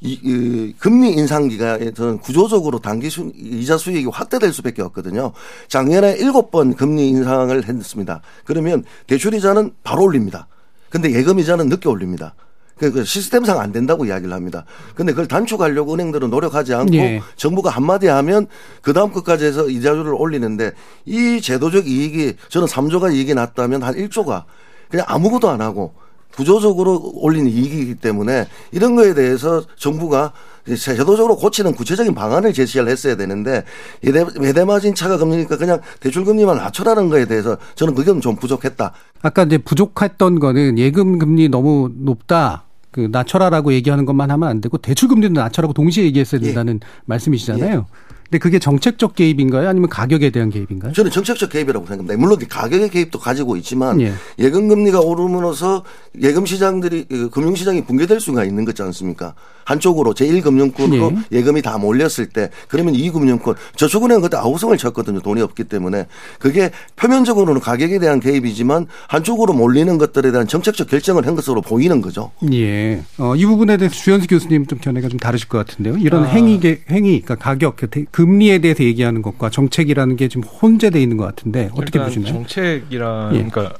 이, 이 금리 인상기가 저는 구조적으로 단기 수, 이자 수익이 확대될 수밖에 없거든요. 작년에 일곱 번 금리 인상을 했습니다. 그러면 대출 이자는 바로 올립니다. 근데 예금 이자는 늦게 올립니다. 그, 그 시스템상 안 된다고 이야기를 합니다. 근데 그걸 단축하려고 은행들은 노력하지 않고 예. 정부가 한마디 하면 그 다음 끝까지 해서 이자율을 올리는데 이 제도적 이익이 저는 3조가 이익이 났다면 한 1조가 그냥 아무것도 안 하고 구조적으로 올리는 이익이기 때문에 이런 거에 대해서 정부가 제도적으로 고치는 구체적인 방안을 제시를 했어야 되는데 예대, 예대마진 차가 금리니까 그냥 대출 금리만 낮춰라는 거에 대해서 저는 그건 좀 부족했다. 아까 이제 부족했던 거는 예금 금리 너무 높다. 그 낮춰라라고 얘기하는 것만 하면 안 되고 대출 금리도 낮춰라고 동시에 얘기했어야 된다는 말씀이시잖아요. 근데 그게 정책적 개입인가요? 아니면 가격에 대한 개입인가요? 저는 정책적 개입이라고 생각합니다. 물론 가격의 개입도 가지고 있지만 예. 예금 금리가 오르면서 예금 시장들이 그 금융 시장이 붕괴될 수가 있는 거지 않습니까? 한쪽으로 제1금융권으로 예. 금이다 몰렸을 때 그러면 2금융권 저축은행 그때 아우성을 쳤거든요. 돈이 없기 때문에 그게 표면적으로는 가격에 대한 개입이지만 한쪽으로 몰리는 것들에 대한 정책적 결정을 한 것으로 보이는 거죠. 예. 어, 이 부분에 대해서 주현수 교수님 좀 견해가 좀 다르실 것 같은데요. 이런 아. 행위, 행위, 그러니까 가격, 그 대- 금리에 대해서 얘기하는 것과 정책이라는 게좀 혼재돼 있는 것 같은데 어떻게 보시나요? 정책이란 예. 그러니까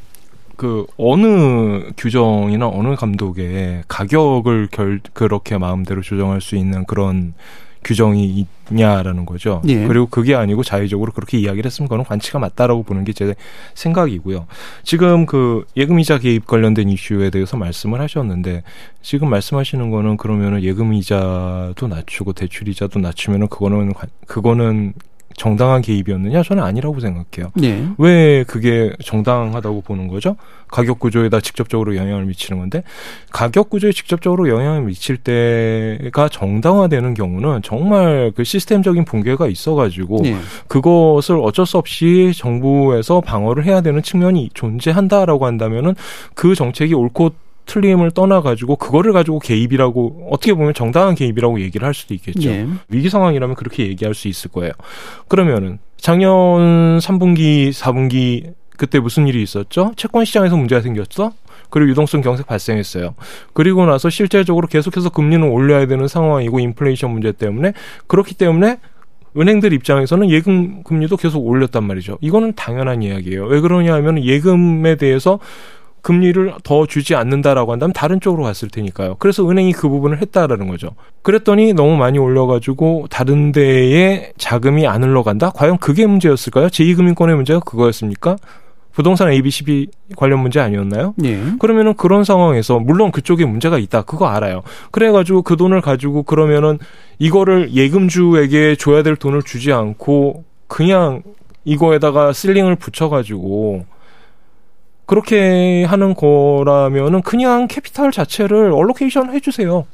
그 어느 규정이나 어느 감독에 가격을 결 그렇게 마음대로 조정할 수 있는 그런 규정이 있냐라는 거죠. 예. 그리고 그게 아니고 자의적으로 그렇게 이야기를 했으면 그건 관치가 맞다라고 보는 게 제 생각이고요. 지금 그 예금이자 개입 관련된 이슈에 대해서 말씀을 하셨는데 지금 말씀하시는 거는 그러면은 예금이자도 낮추고 대출이자도 낮추면은 그거는 관- 그거는 정당한 개입이었느냐? 저는 아니라고 생각해요. 예. 왜 그게 정당하다고 보는 거죠? 가격 구조에다 직접적으로 영향을 미치는 건데 가격 구조에 직접적으로 영향을 미칠 때가 정당화되는 경우는 정말 그 시스템적인 붕괴가 있어가지고 예. 그것을 어쩔 수 없이 정부에서 방어를 해야 되는 측면이 존재한다라고 한다면은 그 정책이 옳고 틀림을 떠나가지고 그거를 가지고 개입이라고 어떻게 보면 정당한 개입이라고 얘기를 할 수도 있겠죠. 예. 위기 상황이라면 그렇게 얘기할 수 있을 거예요. 그러면은 작년 3분기, 4분기 그때 무슨 일이 있었죠? 채권 시장에서 문제가 생겼어? 그리고 유동성 경색 발생했어요. 그리고 나서 실제적으로 계속해서 금리는 올려야 되는 상황이고 인플레이션 문제 때문에 그렇기 때문에 은행들 입장에서는 예금 금리도 계속 올렸단 말이죠. 이거는 당연한 이야기예요. 왜 그러냐 하면 예금에 대해서 금리를 더 주지 않는다라고 한다면 다른 쪽으로 갔을 테니까요. 그래서 은행이 그 부분을 했다라는 거죠. 그랬더니 너무 많이 올려가지고 다른 데에 자금이 안 흘러간다? 과연 그게 문제였을까요? 제2금융권의 문제가 그거였습니까? 부동산 ABCP 관련 문제 아니었나요? 예. 그러면은 그런 상황에서 물론 그쪽에 문제가 있다. 그거 알아요. 그래가지고 그 돈을 가지고 그러면은 이거를 예금주에게 줘야 될 돈을 주지 않고 그냥 이거에다가 ceiling을 붙여가지고 그렇게 하는 거라면은 그냥 capital 자체를 allocation 해주세요.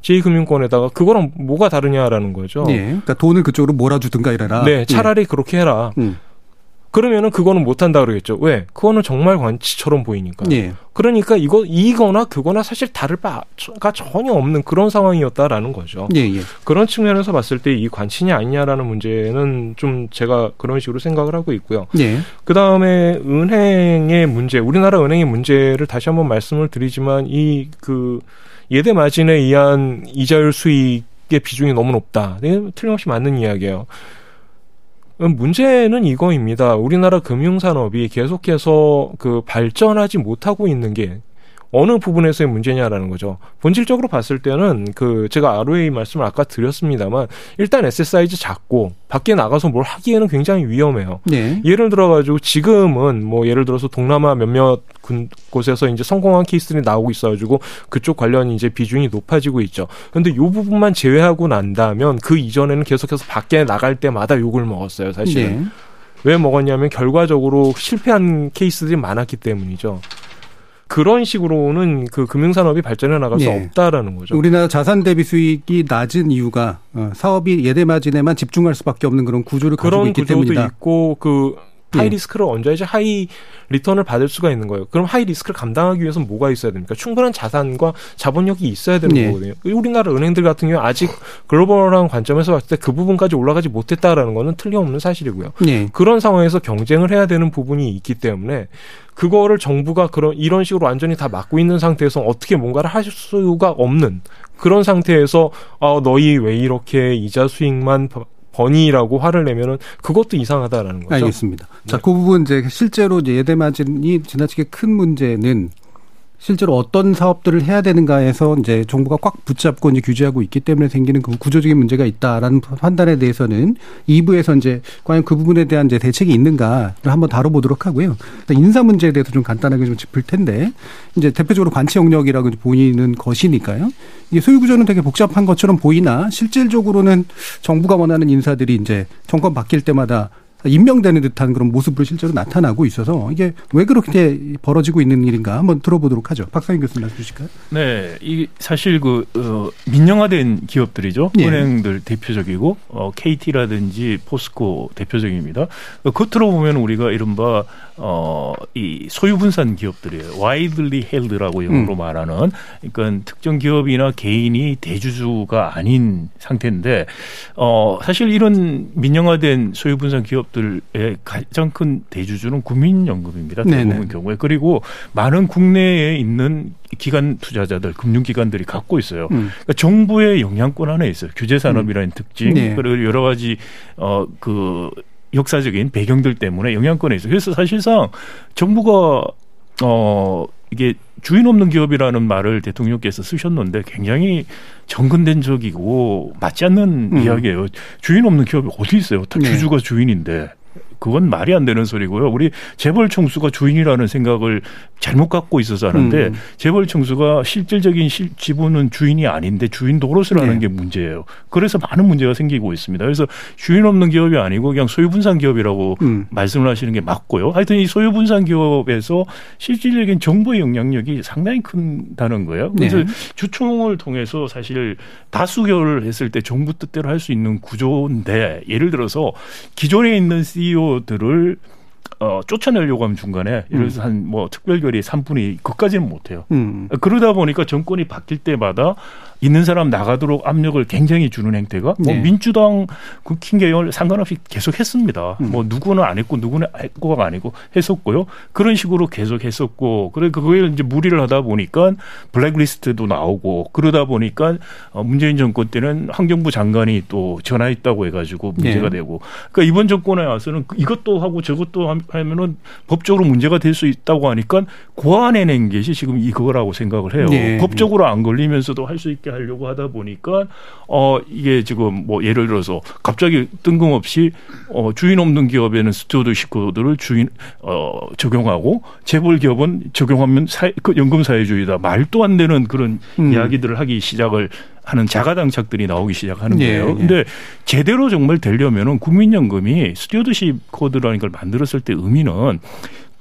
제2금융권에다가 그거랑 뭐가 다르냐라는 거죠. 예. 그러니까 돈을 그쪽으로 몰아주든가 이래라. 네, 차라리 예. 그렇게 해라. 음. 그러면은 그거는 못한다 그러겠죠. 왜? 그거는 정말 관치처럼 보이니까. 예. 그러니까 이거 이거나 그거나 사실 다를 바가 전혀 없는 그런 상황이었다라는 거죠. 예, 예. 그런 측면에서 봤을 때 이 관치냐 아니냐라는 문제는 좀 제가 그런 식으로 생각을 하고 있고요. 예. 그 다음에 은행의 문제, 우리나라 은행의 문제를 다시 한번 말씀을 드리지만 이 그 예대 마진에 의한 이자율 수익의 비중이 너무 높다. 네, 틀림없이 맞는 이야기예요. 문제는 이거입니다. 우리나라 금융산업이 계속해서 그 발전하지 못하고 있는 게 어느 부분에서의 문제냐라는 거죠. 본질적으로 봤을 때는 그 제가 ROA 말씀을 아까 드렸습니다만 일단 에셋 사이즈 작고 밖에 나가서 뭘 하기에는 굉장히 위험해요. 네. 예를 들어 가지고 지금은 뭐 예를 들어서 동남아 몇몇 곳에서 이제 성공한 케이스들이 나오고 있어 가지고 그쪽 관련 이제 비중이 높아지고 있죠. 근데 요 부분만 제외하고 난다면 그 이전에는 계속해서 밖에 나갈 때마다 욕을 먹었어요, 사실은. 네. 왜 먹었냐면 결과적으로 실패한 케이스들이 많았기 때문이죠. 그런 식으로는 그 금융산업이 발전해 나갈 수 예. 없다라는 거죠. 우리나라 자산 대비 수익이 낮은 이유가 어, 사업이 예대 마진에만 집중할 수밖에 없는 그런 구조를 가지고 있기 때문이다. 그런 구조도 있고 그 high 예. risk를 얹어야지 high return을 받을 수가 있는 거예요. 그럼 high risk를 감당하기 위해서 는 뭐가 있어야 됩니까? 충분한 자산과 자본력이 있어야 되는 예. 거거든요. 우리나라 은행들 같은 경우 아직 글로벌한 관점에서 봤을 때 그 부분까지 올라가지 못했다라는 거는 틀림없는 사실이고요. 예. 그런 상황에서 경쟁을 해야 되는 부분이 있기 때문에 그거를 정부가 그런 이런 식으로 완전히 다 막고 있는 상태에서 어떻게 뭔가를 하실 수가 없는 그런 상태에서 아 너희 왜 이렇게 이자 수익만 버니라고 화를 내면은 그것도 이상하다라는 거죠. 알겠습니다. 자, 그 부분 이제 실제로 이제 예대 마진이 지나치게 큰 문제는 실제로 어떤 사업들을 해야 되는가에서 이제 정부가 꽉 붙잡고 이제 규제하고 있기 때문에 생기는 그 구조적인 문제가 있다라는 판단에 대해서는 2부에서 이제 과연 그 부분에 대한 이제 대책이 있는가를 한번 다뤄보도록 하고요. 인사 문제에 대해서 좀 간단하게 좀 짚을 텐데 이제 대표적으로 관치 영역이라고 보이는 것이니까요. 이게 소유 구조는 되게 복잡한 것처럼 보이나 실질적으로는 정부가 원하는 인사들이 이제 정권 바뀔 때마다 임명되는 듯한 그런 모습으로 실제로 나타나고 있어서 이게 왜 그렇게 벌어지고 있는 일인가 한번 들어보도록 하죠. 박상인 교수님 말씀 주실까요? 네, 이 사실 그 어, 민영화된 기업들이죠. 예. 은행들 대표적이고 어, KT라든지 포스코 대표적입니다. 어, 겉으로 보면 우리가 이른바 어, 이 소유분산 기업들이에요. 와이들리 헬드라고 영어로 음. 말하는 그러니까 특정 기업이나 개인이 대주주가 아닌 상태인데 어, 사실 이런 민영화된 소유분산 기업 기업들의 가장 큰 대주주는 국민연금입니다. 대부분 네네. 경우에 그리고 많은 국내에 있는 기관 투자자들, 금융기관들이 갖고 있어요. 음. 그러니까 정부의 영향권 안에 있어요. 규제 산업이라는 음. 특징 네. 그리고 여러 가지 어그 역사적인 배경들 때문에 영향권에 있어요. 그래서 사실상 정부가 어 이게 주인 없는 기업이라는 말을 대통령께서 쓰셨는데 굉장히 정근된 적이고 맞지 않는 음. 이야기예요. 주인 없는 기업이 어디 있어요? 다 네. 주주가 주인인데. 그건 말이 안 되는 소리고요. 우리 재벌 총수가 주인이라는 생각을 잘못 갖고 있어서 하는데 음. 재벌 총수가 실질적인 실, 지분은 주인이 아닌데 주인 노릇을 하는 네. 게 문제예요. 그래서 많은 문제가 생기고 있습니다. 그래서 주인 없는 기업이 아니고 그냥 소유분산 기업이라고 음. 말씀을 하시는 게 맞고요. 하여튼 이 소유분산 기업에서 실질적인 정부의 영향력이 상당히 큰다는 거예요. 그래서 네. 주총을 통해서 사실 다수결을 했을 때 정부 뜻대로 할 수 있는 구조인데 예를 들어서 기존에 있는 CEO 대표들을 어, 쫓아내려고 하면 중간에 예를 들어서 음. 한뭐 특별결의 3분의 그까지는 못해요. 음. 그러다 보니까 정권이 바뀔 때마다 있는 사람 나가도록 압력을 굉장히 주는 행태가 뭐 네. 민주당 국힘 계열 상관없이 계속 했습니다. 음. 뭐 누구는 안 했고 누구는 했고가 아니고 했었고요. 그런 식으로 계속 했었고 그래 그거에 이제 무리를 하다 보니까 블랙리스트도 나오고 그러다 보니까 어, 문재인 정권 때는 환경부 장관이 또 전화했다고 해가지고 문제가 네. 되고 그러니까 이번 정권에 와서는 이것도 하고 저것도 함- 하면은 법적으로 문제가 될 수 있다고 하니까 고안해낸 것이 지금 이거라고 생각을 해요. 네. 법적으로 안 걸리면서도 할 수 있게 하려고 하다 보니까 어 이게 지금 뭐 예를 들어서 갑자기 뜬금없이 어 주인 없는 기업에는 stewardship code를 주인 어 적용하고 재벌 기업은 적용하면 사회, 그 연금 사회주의다 말도 안 되는 그런 음. 이야기들을 하기 시작을 하는 자가당착들이 나오기 시작하는 예, 거예요. 예. 근데 제대로 정말 되려면은 국민연금이 stewardship code라는 걸 만들었을 때 의미는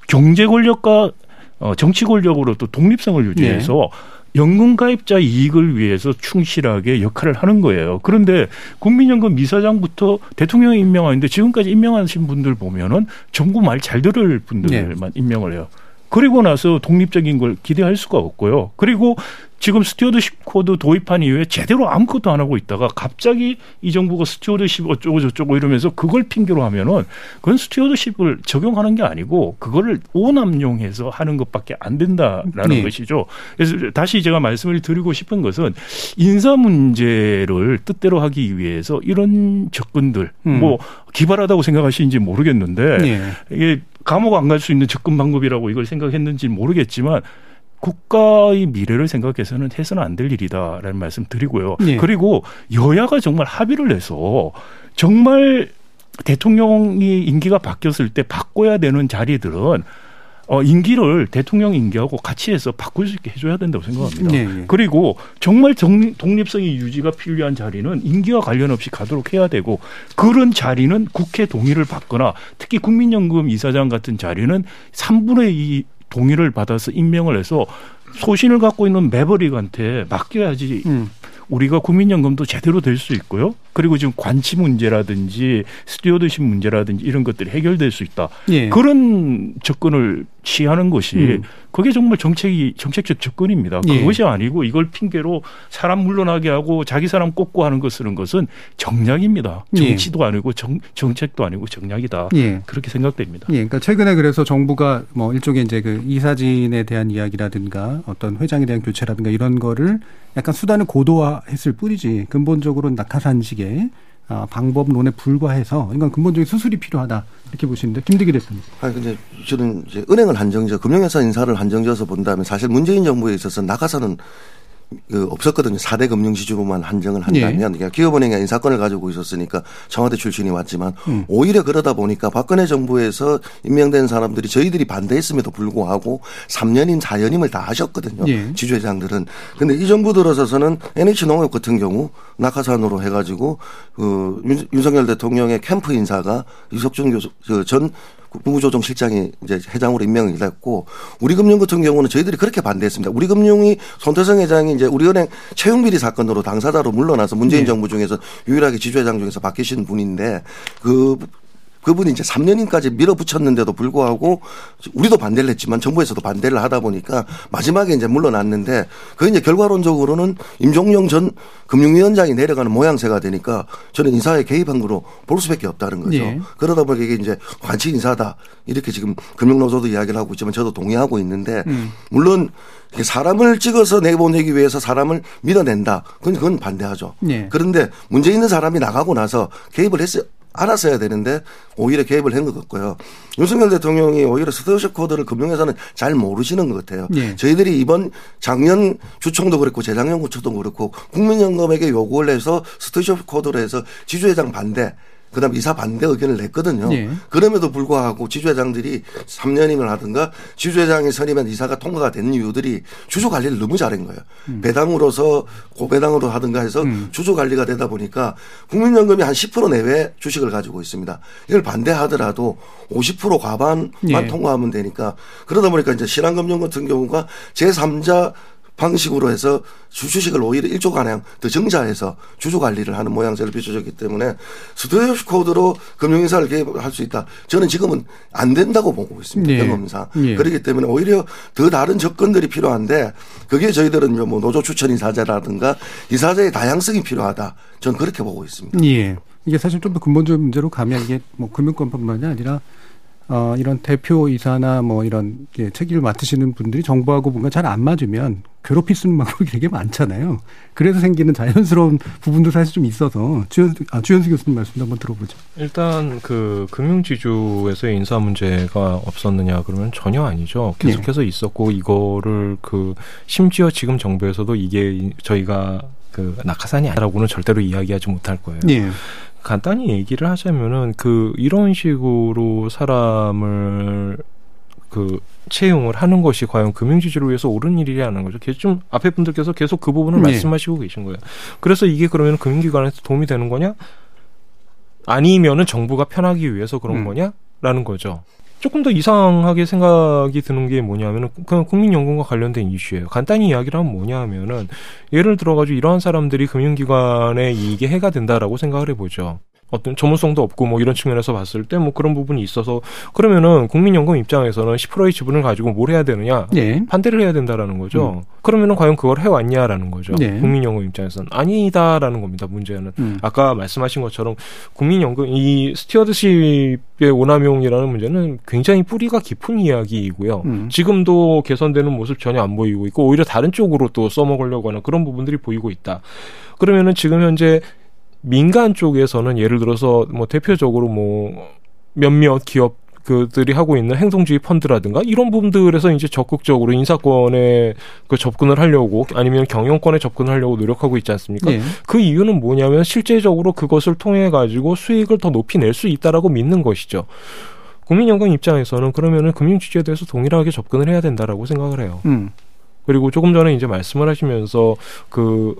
경제 권력과 어, 정치 권력으로 또 독립성을 유지해서 연금 가입자 이익을 위해서 충실하게 역할을 하는 거예요. 그런데 국민연금 이사장부터 대통령이 임명하는데 지금까지 임명하신 분들 보면은 정부 말 잘 들을 분들만 임명을 해요. 그리고 나서 독립적인 걸 기대할 수가 없고요. 그리고 지금 stewardship code 도입한 이후에 제대로 아무것도 안 하고 있다가 갑자기 이 정부가 stewardship 어쩌고 저쩌고 이러면서 그걸 핑계로 하면은 그건 stewardship을 적용하는 게 아니고 그거를 오남용해서 하는 것밖에 안 된다라는 네. 것이죠. 그래서 다시 제가 말씀을 드리고 싶은 것은 인사 문제를 뜻대로 하기 위해서 이런 접근들 음. 뭐 기발하다고 생각하시는지 모르겠는데 예. 이게 감옥 안 갈 수 있는 접근 방법이라고 이걸 생각했는지 는 모르겠지만 국가의 미래를 생각해서는 해서는 안 될 일이다라는 말씀 드리고요. 예. 그리고 여야가 정말 합의를 해서 정말 대통령이 임기가 바뀌었을 때 바꿔야 되는 자리들은 어, 임기를 대통령 임기하고 같이 해서 바꿀 수 있게 해줘야 된다고 생각합니다. 예, 예. 그리고 정말 독립, 독립성이 유지가 필요한 자리는 임기와 관련 없이 가도록 해야 되고 그런 자리는 국회 동의를 받거나 특히 국민연금 이사장 같은 자리는 3분의 2 동의를 받아서 임명을 해서 소신을 갖고 있는 maverick한테 맡겨야지 음. 우리가 국민연금도 제대로 될 수 있고요. 그리고 지금 관치 문제라든지 stewardship 문제라든지 이런 것들이 해결될 수 있다. 예. 그런 접근을 취하는 것이 음. 그게 정말 정책이 정책적 접근입니다. 예. 그것이 아니고 이걸 핑계로 사람 물러나게 하고 자기 사람 꼽고 하는 거 쓰는 것은 정략입니다. 예. 정치도 아니고 정, 정책도 아니고 정략이다. 예. 그렇게 생각됩니다. 예, 그러니까 최근에 그래서 정부가 뭐 일종의 이제 그 이사진에 대한 이야기라든가 어떤 회장에 대한 교체라든가 이런 거를 약간 수단을 고도화했을 뿐이지 근본적으로는 낙하산식의 아, 방법론에 불과해서 이건 근본적인 수술이 필요하다 이렇게 보시는데 김대기 대표님. 아니 근데 저는 이제 은행을 한정지어 금융회사 인사를 한정지어서 본다면 사실 문재인 정부에 있어서 낙하산은 그 없었거든요. 4대 금융지주로만 한정을 한다면 그러니까 기업은행에 인사권을 가지고 있었으니까 청와대 출신이 왔지만 음. 오히려 그러다 보니까 박근혜 정부에서 임명된 사람들이 저희들이 반대했음에도 불구하고 3년임 4년임을 다 하셨거든요. 예. 지주회장들은. 근데 이 정부 들어서서는 NH농협 같은 경우 낙하산으로 해가지고 그 윤- 윤석열 대통령의 캠프 인사가 이석준 교수 그전 국무조정실장이 이제 회장으로 임명이 됐고 우리금융 같은 경우는 저희들이 그렇게 반대했습니다. 우리금융이 손태성 회장이 이제 우리은행 채용비리 사건으로 당사자로 물러나서 문재인 네. 정부 중에서 유일하게 지주회장 중에서 바뀌신 분인데 그 그분이 이제 3년인까지 밀어붙였는데도 불구하고 우리도 반대를 했지만 정부에서도 반대를 하다 보니까 마지막에 이제 물러났는데 그 이제 결과론적으로는 임종영 전 금융위원장이 내려가는 모양새가 되니까 저는 인사에 개입한 거로 볼 수밖에 없다는 거죠. 예. 그러다 보니까 이게 이제 관치 인사다 이렇게 지금 금융노조도 이야기를 하고 있지만 저도 동의하고 있는데 음. 물론 사람을 찍어서 내보내기 위해서 사람을 밀어낸다. 그건 그건 반대하죠. 예. 그런데 문제 있는 사람이 나가고 나서 개입을 했어요. 알았어야 되는데 오히려 개입을 한 것 같고요. 윤석열 대통령이 오히려 stewardship code를 금융회사는 잘 모르시는 것 같아요. 예. 저희들이 이번 작년 주총도 그렇고 재작년 주총도 그렇고 국민연금에게 요구를 해서 stewardship code로 해서 지주회장 반대 그다음 이사 반대 의견을 냈거든요. 예. 그럼에도 불구하고 지주회장들이 3연임을 하든가 지주회장이 선임한 이사가 통과가 된 이유들이 주주 관리를 너무 잘한 거예요. 배당으로서 고배당으로 하든가 해서 주주 관리가 되다 보니까 국민연금이 한 10% 내외 주식을 가지고 있습니다. 이걸 반대하더라도 50% 과반만 예. 통과하면 되니까 그러다 보니까 이제 신한금융 같은 경우가 제3자 방식으로 해서 주식을 오히려 일조 가량 더 정자해서 주주 관리를 하는 모양새를 비춰줬기 때문에 스튜어십 코드로 금융회사를 개입할 수 있다. 저는 지금은 안 된다고 보고 있습니다. 예. 경험상. 예. 그렇기 때문에 오히려 더 다른 접근들이 필요한데 그게 저희들은 뭐 노조 추천 이사제라든가 이사제의 다양성이 필요하다. 저는 그렇게 보고 있습니다. 예. 이게 사실 좀 더 근본적인 문제로 가면 이게 뭐 금융권뿐만이 아니라 어 이런 대표 이사나 뭐 이런 예, 책임을 맡으시는 분들이 정부하고 뭔가 잘 안 맞으면 괴롭힐 수 있는 방법이 되게 많잖아요. 그래서 생기는 자연스러운 부분도 사실 좀 있어서 주현, 아, 주현수 교수님 말씀도 한번 들어보죠. 일단 그 금융지주에서의 인사 문제가 없었느냐 그러면 전혀 아니죠. 계속해서 있었고 이거를 그 심지어 지금 정부에서도 이게 저희가 그 낙하산이 아니라고는 절대로 이야기하지 못할 거예요. 예. 간단히 얘기를 하자면은 그 이런 식으로 사람을 그 채용을 하는 것이 과연 금융지주를 위해서 옳은 일이라는 거죠. 계속 좀 앞에 분들께서 계속 그 부분을 네. 말씀하시고 계신 거예요. 그래서 이게 그러면 금융기관한테 도움이 되는 거냐? 아니면은 정부가 편하기 위해서 그런 음. 거냐 라는 거죠. 조금 더 이상하게 생각이 드는 게 뭐냐면은 그냥 국민연금과 관련된 이슈예요. 간단히 이야기를 하면 뭐냐 하면은 예를 들어가지고 이러한 사람들이 금융기관에 이게 해가 된다라고 생각을 해보죠. 어떤 전문성도 없고 뭐 이런 측면에서 봤을 때 뭐 그런 부분이 있어서 그러면은 국민연금 입장에서는 10%의 지분을 가지고 뭘 해야 되느냐 예. 반대를 해야 된다라는 거죠. 그러면은 과연 그걸 해왔냐라는 거죠. 네. 국민연금 입장에서는 아니다라는 겁니다. 문제는 음. 아까 말씀하신 것처럼 국민연금 이 stewardship의 오남용이라는 문제는 굉장히 뿌리가 깊은 이야기이고요. 음. 지금도 개선되는 모습 전혀 안 보이고 있고 오히려 다른 쪽으로 또 써먹으려고 하는 그런 부분들이 보이고 있다. 그러면은 지금 현재 민간 쪽에서는 예를 들어서 뭐 대표적으로 뭐 몇몇 기업 그들이 하고 있는 행동주의 펀드라든가 이런 부분들에서 이제 적극적으로 인사권에 그 접근을 하려고 아니면 경영권에 접근을 하려고 노력하고 있지 않습니까? 예. 그 이유는 뭐냐면 실제적으로 그것을 통해 가지고 수익을 더 높이 낼 수 있다라고 믿는 것이죠. 국민연금 입장에서는 그러면은 금융지주에 대해서 동일하게 접근을 해야 된다라고 생각을 해요. 음. 그리고 조금 전에 이제 말씀을 하시면서 그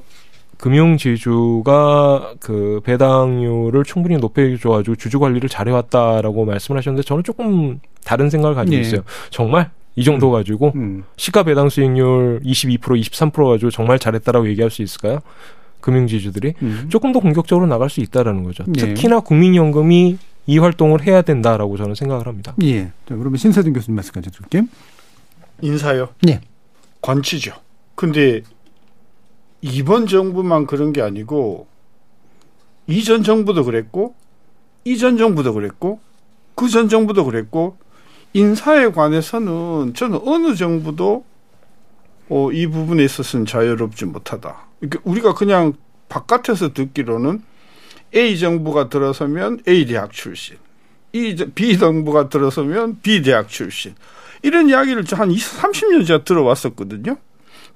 금융지주가 그 배당률을 충분히 높여줘가지고 주주 관리를 잘해왔다라고 말씀을 하셨는데 저는 조금 다른 생각을 가지고 예. 있어요. 정말 이 정도 가지고 음. 시가 배당 수익률 22% 23% 가지고 정말 잘했다라고 얘기할 수 있을까요? 금융지주들이 음. 조금 더 공격적으로 나갈 수 있다라는 거죠. 예. 특히나 국민연금이 이 활동을 해야 된다라고 저는 생각을 합니다. 예. 자, 그러면 신세준 교수님 말씀까지 들을게요. 인사요. 예. 관치죠. 근데 이번 정부만 그런 게 아니고 이전 정부도 그랬고 이전 정부도 그랬고 그 전 정부도 그랬고 인사에 관해서는 저는 어느 정부도 어, 이 부분에 있어서는 자유롭지 못하다. 그러니까 우리가 그냥 바깥에서 듣기로는 A 정부가 들어서면 A 대학 출신, 이 저- B 정부가 들어서면 B 대학 출신 이런 이야기를 한 20, 30년 제가 들어왔었거든요.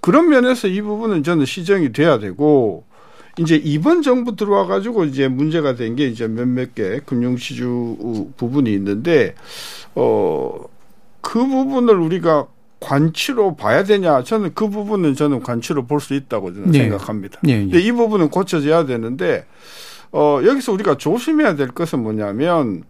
그런 면에서 이 부분은 저는 시정이 돼야 되고 이제 이번 정부 들어와 가지고 이제 문제가 된 게 이제 몇몇 개 금융 시주 부분이 있는데 어 그 부분을 우리가 관치로 봐야 되냐 저는 그 부분은 저는 관치로 볼 수 있다고 저는 예. 생각합니다. 예, 예. 근데 이 부분은 고쳐져야 되는데 어 여기서 우리가 조심해야 될 것은 뭐냐면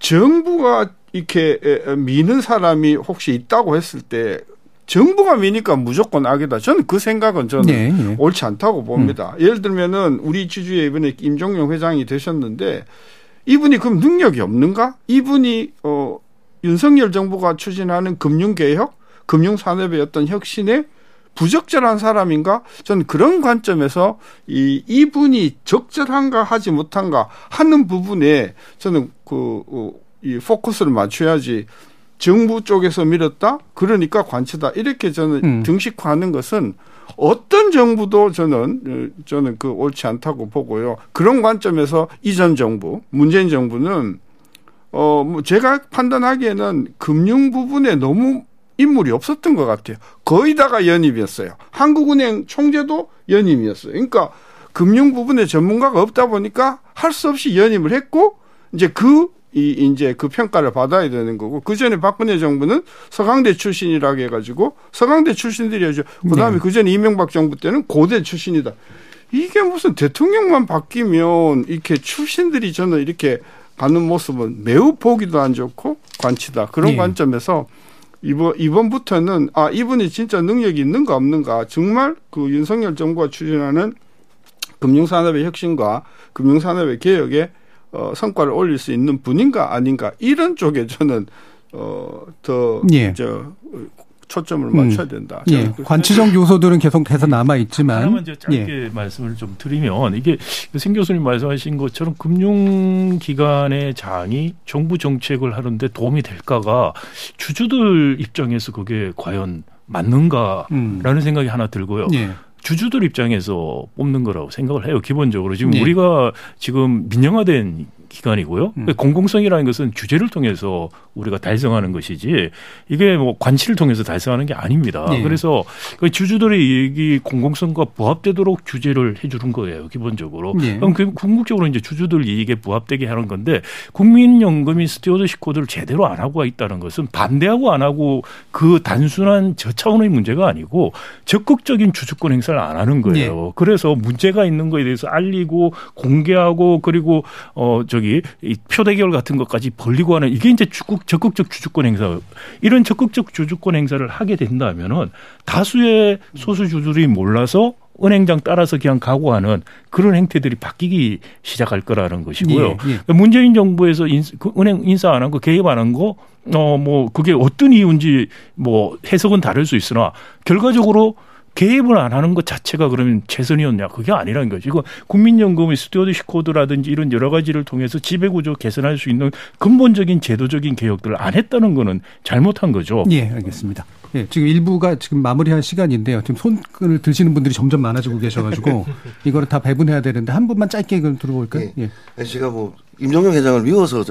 정부가 이렇게 미는 사람이 혹시 있다고 했을 때 정부가 미니까 무조건 악이다. 저는 그 생각은 저는 예, 예. 옳지 않다고 봅니다. 예를 들면은 우리 지주에 이번에 임종용 회장이 되셨는데 이분이 그럼 능력이 없는가? 이분이 어 윤석열 정부가 추진하는 금융 개혁, 금융 산업의 어떤 혁신에 부적절한 사람인가? 저는 그런 관점에서 이 이분이 적절한가 하지 못한가 하는 부분에 저는 그, 어, 이 포커스를 맞춰야지 정부 쪽에서 밀었다? 그러니까 관치다. 이렇게 저는 음. 등식화하는 것은 어떤 정부도 저는 어, 저는 그 옳지 않다고 보고요. 그런 관점에서 이전 정부, 문재인 정부는 어, 뭐 제가 판단하기에는 금융 부분에 너무 인물이 없었던 것 같아요. 거의 다가 연임이었어요. 한국은행 총재도 연임이었어요. 그러니까 금융 부분에 전문가가 없다 보니까 할 수 없이 연임을 했고 이제 그 이, 이제 그 평가를 받아야 되는 거고, 그 전에 박근혜 정부는 서강대 출신이라고 해가지고, 서강대 출신들이죠. 그 다음에 네. 그 전에 이명박 정부 때는 고대 출신이다. 이게 무슨 대통령만 바뀌면 이렇게 출신들이 저는 이렇게 가는 모습은 매우 보기도 안 좋고 관치다. 그런 예. 관점에서 이번 이번부터는 아 이분이 진짜 능력이 있는가 없는가 정말 그 윤석열 정부가 추진하는 금융산업의 혁신과 금융산업의 개혁에 어, 성과를 올릴 수 있는 분인가 아닌가 이런 쪽에 저는 어더 예. 저 초점을 맞춰야 된다. 예. 관치적 요소들은 계속 해서 남아 있지만 하나만 이제 짧게 예. 말씀을 좀 드리면 이게 생 교수님 말씀하신 것처럼 금융 기관의 장이 정부 정책을 하는데 도움이 될까가 주주들 입장에서 그게 과연 맞는가라는 음. 생각이 하나 들고요. 예. 주주들 입장에서 뽑는 거라고 생각을 해요. 기본적으로 지금 네. 우리가 지금 민영화된 기관이고요. 음. 공공성이라는 것은 규제를 통해서 우리가 달성하는 것이지 이게 뭐 관치를 통해서 달성하는 게 아닙니다. 네. 그래서 그 주주들의 이익이 공공성과 부합되도록 규제를 해주는 거예요. 기본적으로. 네. 그럼 그 궁극적으로 이제 주주들 이익에 부합되게 하는 건데 국민연금이 stewardship code를 제대로 안 하고 있다는 것은 반대하고 안 하고 그 단순한 저 차원의 문제가 아니고 적극적인 주주권 행사를 안 하는 거예요. 그래서 문제가 있는 거에 대해서 알리고 공개하고 그리고 어 저기 이 표대결 같은 것까지 벌리고 하는 이게 이제 적극 적극적 주주권 행사 이런 적극적 주주권 행사를 하게 된다면은 다수의 소수 주주들이 몰라서 은행장 따라서 그냥 가고 하는 그런 행태들이 바뀌기 시작할 거라는 것이고요. 예, 예. 문재인 정부에서 인, 그 은행 인사 안 한 거 개입 안 한 거, 어, 뭐, 그게 어떤 이유인지 뭐 해석은 다를 수 있으나 결과적으로 개입을 안 하는 것 자체가 그러면 최선이었냐? 그게 아니라는 거죠. 이거 국민연금의 stewardship code라든지 이런 여러 가지를 통해서 지배구조 개선할 수 있는 근본적인 제도적인 개혁들을 안 했다는 거는 잘못한 거죠. 예, 알겠습니다. 예, 지금 일부가 지금 마무리할 시간인데요. 지금 손을 드시는 분들이 점점 많아지고 계셔가지고 (laughs) 이거를 다 배분해야 되는데 한 분만 짧게 그 들어볼까요? 예. 제가 뭐 임종용 회장을 미워서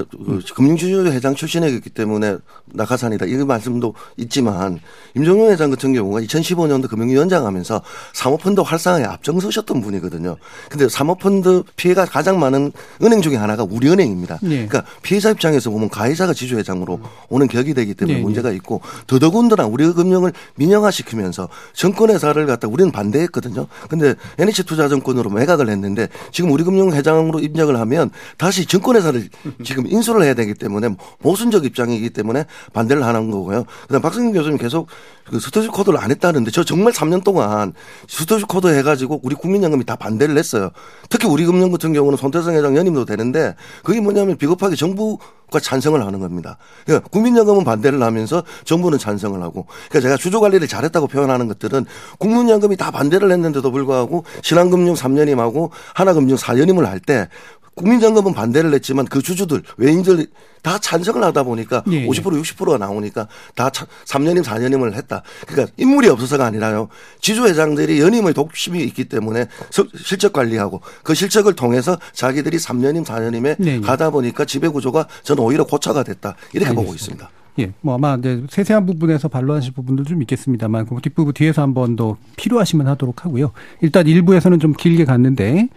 금융주주 회장 출신이기 때문에 낙하산이다 이런 말씀도 있지만 임종용 회장 같은 경우가 2015년도 금융위원장 하면서 사모펀드 활성화에 앞장서셨던 분이거든요. 근데 사모펀드 피해가 가장 많은 은행 중에 하나가 우리은행입니다. 예. 그러니까 피해자 입장에서 보면 가해자가 지주회장으로 오는 격이 되기 때문에 예, 예. 문제가 있고 더더군다나 우리 금융을 민영화시키면서 정권회사를 갖다 우리는 반대했거든요. 근데 NH투자증권으로 매각을 했는데 지금 우리금융 회장으로 입력을 하면 다시 정권회사를 지금 인수를 해야 되기 때문에 모순적 입장이기 때문에 반대를 하는 거고요. 그다음 박승민 교수님 계속 그 스토시 코드를 안 했다는데 저 정말 3년 동안 stewardship code 해가지고 우리 국민연금이 다 반대를 했어요. 특히 우리금융 같은 경우는 손태승 회장 연임도 되는데 그게 뭐냐면 비겁하게 정부가 찬성을 하는 겁니다. 그러니까 국민연금은 반대를 하면서 정부는 찬성을 하고 그러니까 제가 주주 관리를 잘했다고 표현하는 것들은 국민연금이 다 반대를 했는데도 불구하고 신한금융 3연임하고 하나금융 4연임을 할 때 국민연금은 반대를 했지만 그 주주들 외인들 다 찬성을 하다 보니까 예, 예. 50% 60%가 나오니까 다 3년임 4년임을 했다. 그러니까 인물이 없어서가 아니라요. 지주 회장들이 연임의 독심이 있기 때문에 서- 실적 관리하고 그 실적을 통해서 자기들이 3년임 4년임에 네, 네. 가다 보니까 지배 구조가 저는 오히려 고쳐가 됐다. 이렇게 보고 알겠습니다. 있습니다. 예, 뭐 아마 이제 세세한 부분에서 반론하실 부분도 좀 있겠습니다만 그 뒷부분 뒤에서 한 번 더 필요하시면 하도록 하고요. 일단 일부에서는 좀 길게 갔는데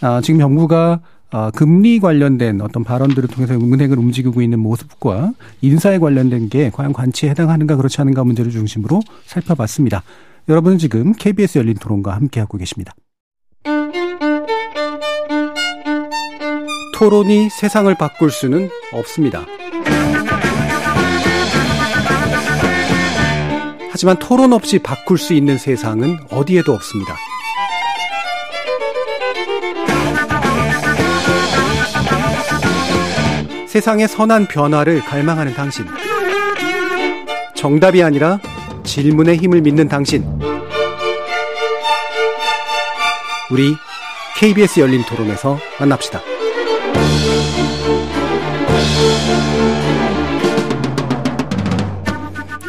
아, 지금 정부가 아, 금리 관련된 어떤 발언들을 통해서 은행을 움직이고 있는 모습과 인사에 관련된 게 과연 관치에 해당하는가 그렇지 않은가 문제를 중심으로 살펴봤습니다. 여러분은 지금 KBS 열린 토론과 함께하고 계십니다. 토론이 세상을 바꿀 수는 없습니다. 하지만 토론 없이 바꿀 수 있는 세상은 어디에도 없습니다. 세상의 선한 변화를 갈망하는 당신. 정답이 아니라 질문의 힘을 믿는 당신. 우리 KBS 열린 토론에서 만납시다.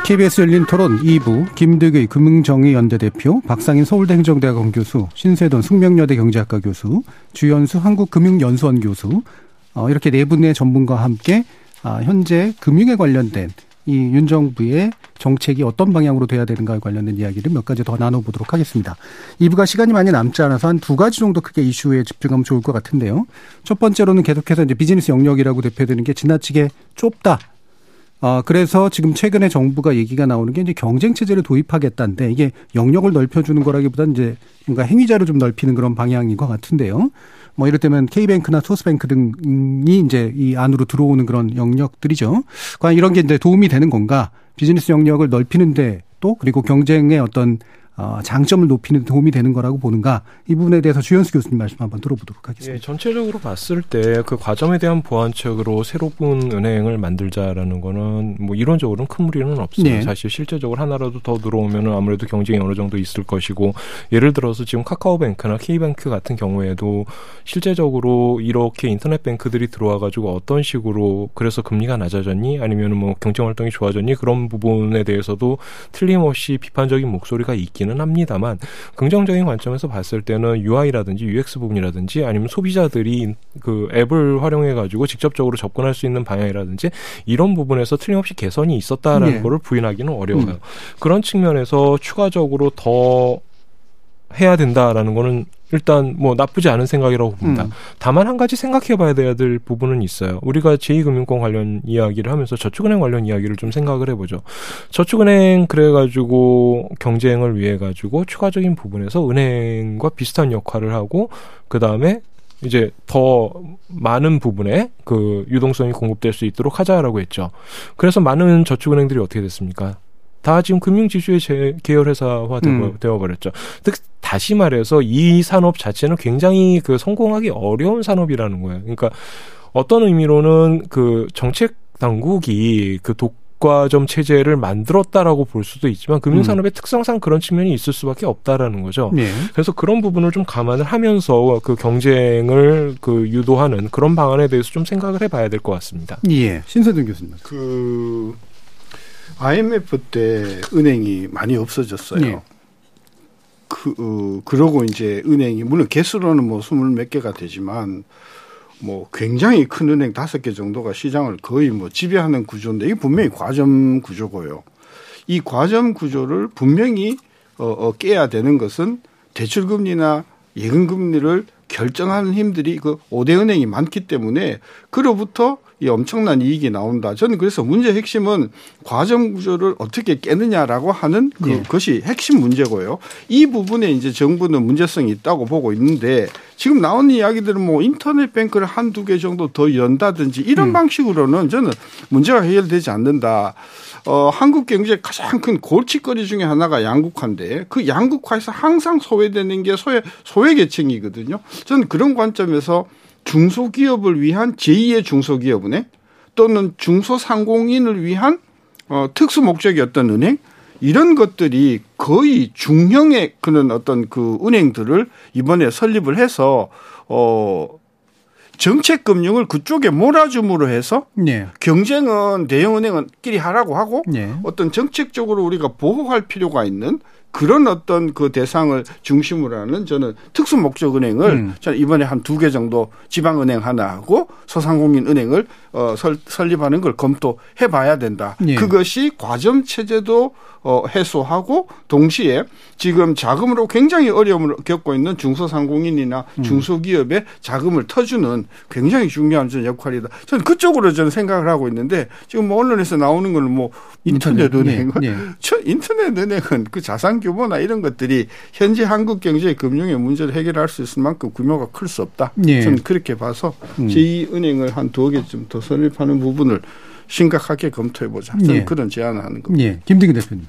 KBS 열린 토론 2부 김득의 금융정의연대 대표, 박상인 서울대 행정대학원 교수, 신세돈 숙명여대 경제학과 교수, 주연수 한국금융연수원 교수 어, 이렇게 네 분의 전문가와 함께 아, 현재 금융에 관련된 이윤 정부의 정책이 어떤 방향으로 돼야 되는가에 관련된 이야기를 몇 가지 더 나눠보도록 하겠습니다. 2부가 시간이 많이 남지 않아서 한 두 가지 정도 크게 이슈에 집중하면 좋을 것 같은데요. 첫 번째로는 계속해서 이제 비즈니스 영역이라고 대표되는 게 지나치게 좁다. 아, 그래서 지금 최근에 정부가 얘기가 나오는 게 이제 경쟁 체제를 도입하겠다는데 이게 영역을 넓혀주는 거라기보다는 이제 뭔가 행위자를 좀 넓히는 그런 방향인 것 같은데요. 뭐 이를테면 K뱅크나 토스뱅크 등이 이제 이 안으로 들어오는 그런 영역들이죠. 과연 이런 게 이제 도움이 되는 건가? 비즈니스 영역을 넓히는데 또 그리고 경쟁의 어떤 어, 장점을 높이는 데 도움이 되는 거라고 보는가 이 부분에 대해서 주현수 교수님 말씀 한번 들어보도록 하겠습니다. 예, 전체적으로 봤을 때 그 과점에 대한 보완책으로 새로운 은행을 만들자라는 거는 뭐 이론적으로는 큰 무리는 없어요. 네. 사실 실제적으로 하나라도 더 들어오면은 아무래도 경쟁이 어느 정도 있을 것이고 예를 들어서 지금 카카오뱅크나 K뱅크 같은 경우에도 실제적으로 이렇게 인터넷 뱅크들이 들어와 가지고 어떤 식으로 그래서 금리가 낮아졌니 아니면은 뭐 경쟁 활동이 좋아졌니 그런 부분에 대해서도 틀림없이 비판적인 목소리가 있기는 합니다만 긍정적인 관점에서 봤을 때는 UI라든지 UX 부분이라든지 아니면 소비자들이 그 앱을 활용해 가지고 직접적으로 접근할 수 있는 방향이라든지 이런 부분에서 틀림없이 개선이 있었다라는 네. 거를 부인하기는 어려워요. 음. 그런 측면에서 추가적으로 더 해야 된다라는 거는 일단 뭐 나쁘지 않은 생각이라고 봅니다. 음. 다만 한 가지 생각해 봐야 돼야 될 부분은 있어요. 우리가 제2금융권 관련 이야기를 하면서 저축은행 관련 이야기를 좀 생각을 해보죠. 저축은행 그래가지고 경쟁을 위해 가지고 추가적인 부분에서 은행과 비슷한 역할을 하고 그 다음에 이제 더 많은 부분에 그 유동성이 공급될 수 있도록 하자라고 했죠. 그래서 많은 저축은행들이 어떻게 됐습니까? 다 지금 금융지주의 제- 계열 회사화 음. 되어 버렸죠. 즉 다시 말해서 이 산업 자체는 굉장히 그 성공하기 어려운 산업이라는 거예요. 그러니까 어떤 의미로는 그 정책 당국이 그 독 과점 체제를 만들었다라고 볼 수도 있지만 금융 산업의 특성상 그런 측면이 있을 수밖에 없다라는 거죠. 네. 그래서 그런 부분을 좀 감안을 하면서 그 경쟁을 그 유도하는 그런 방안에 대해서 좀 생각을 해봐야 될 것 같습니다. 예. 신세준 교수님. 그 IMF 때 은행이 많이 없어졌어요. 예. 그 어, 그러고 이제 은행이 물론 개수로는 뭐 스물 몇 개가 되지만 뭐 굉장히 큰 은행 다섯 개 정도가 시장을 거의 뭐 지배하는 구조인데 이게 분명히 과점 구조고요. 이 과점 구조를 분명히 어, 어 깨야 되는 것은 대출금리나 예금금리를 결정하는 힘들이 그 5대 은행이 많기 때문에 그로부터 이 엄청난 이익이 나온다. 저는 그래서 문제 핵심은 과점 구조를 어떻게 깨느냐라고 하는 네. 그것이 핵심 문제고요. 이 부분에 이제 정부는 문제성이 있다고 보고 있는데 지금 나오는 이야기들은 뭐 인터넷 뱅크를 한두 개 정도 더 연다든지 이런 음. 방식으로는 저는 문제가 해결되지 않는다. 어, 한국 경제의 가장 큰 골칫거리 중에 하나가 양극화인데 그 양극화에서 항상 소외되는 게 소외, 소외계층이거든요. 저는 그런 관점에서 중소기업을 위한 제2의 중소기업은행 또는 중소상공인을 위한 어, 특수 목적이 어떤 은행 이런 것들이 거의 중형의 그런 어떤 그 은행들을 이번에 설립을 해서 어 정책 금융을 그쪽에 몰아줌으로 해서 네. 경쟁은 대형 은행은끼리 하라고 하고 네. 어떤 정책적으로 우리가 보호할 필요가 있는 그런 어떤 그 대상을 중심으로 하는 저는 특수 목적 은행을 음. 저는 이번에 한 두 개 정도 지방 은행 하나 하고 소상공인 은행을 어 설, 설립하는 걸 검토해 봐야 된다. 예. 그것이 과점 체제도 어 해소하고 동시에 지금 자금으로 굉장히 어려움을 겪고 있는 중소상공인이나 음. 중소기업의 자금을 터주는 굉장히 중요한 역할이다. 저는 그쪽으로 저는 생각을 하고 있는데 지금 뭐 언론에서 나오는 거는 뭐 인터넷 인터넷, 은행, 예, 예. 저 인터넷 은행은 그 자산 규모나 이런 것들이 현재 한국 경제의 금융의 문제를 해결할 수 있을 만큼 규모가 클 수 없다. 예. 저는 그렇게 봐서 음. 제2은행을 한 두어 개쯤 더 설립하는 부분을 심각하게 검토해 보자. 저는 예. 그런 제안을 하는 겁니다. 예. 김득의 대표님.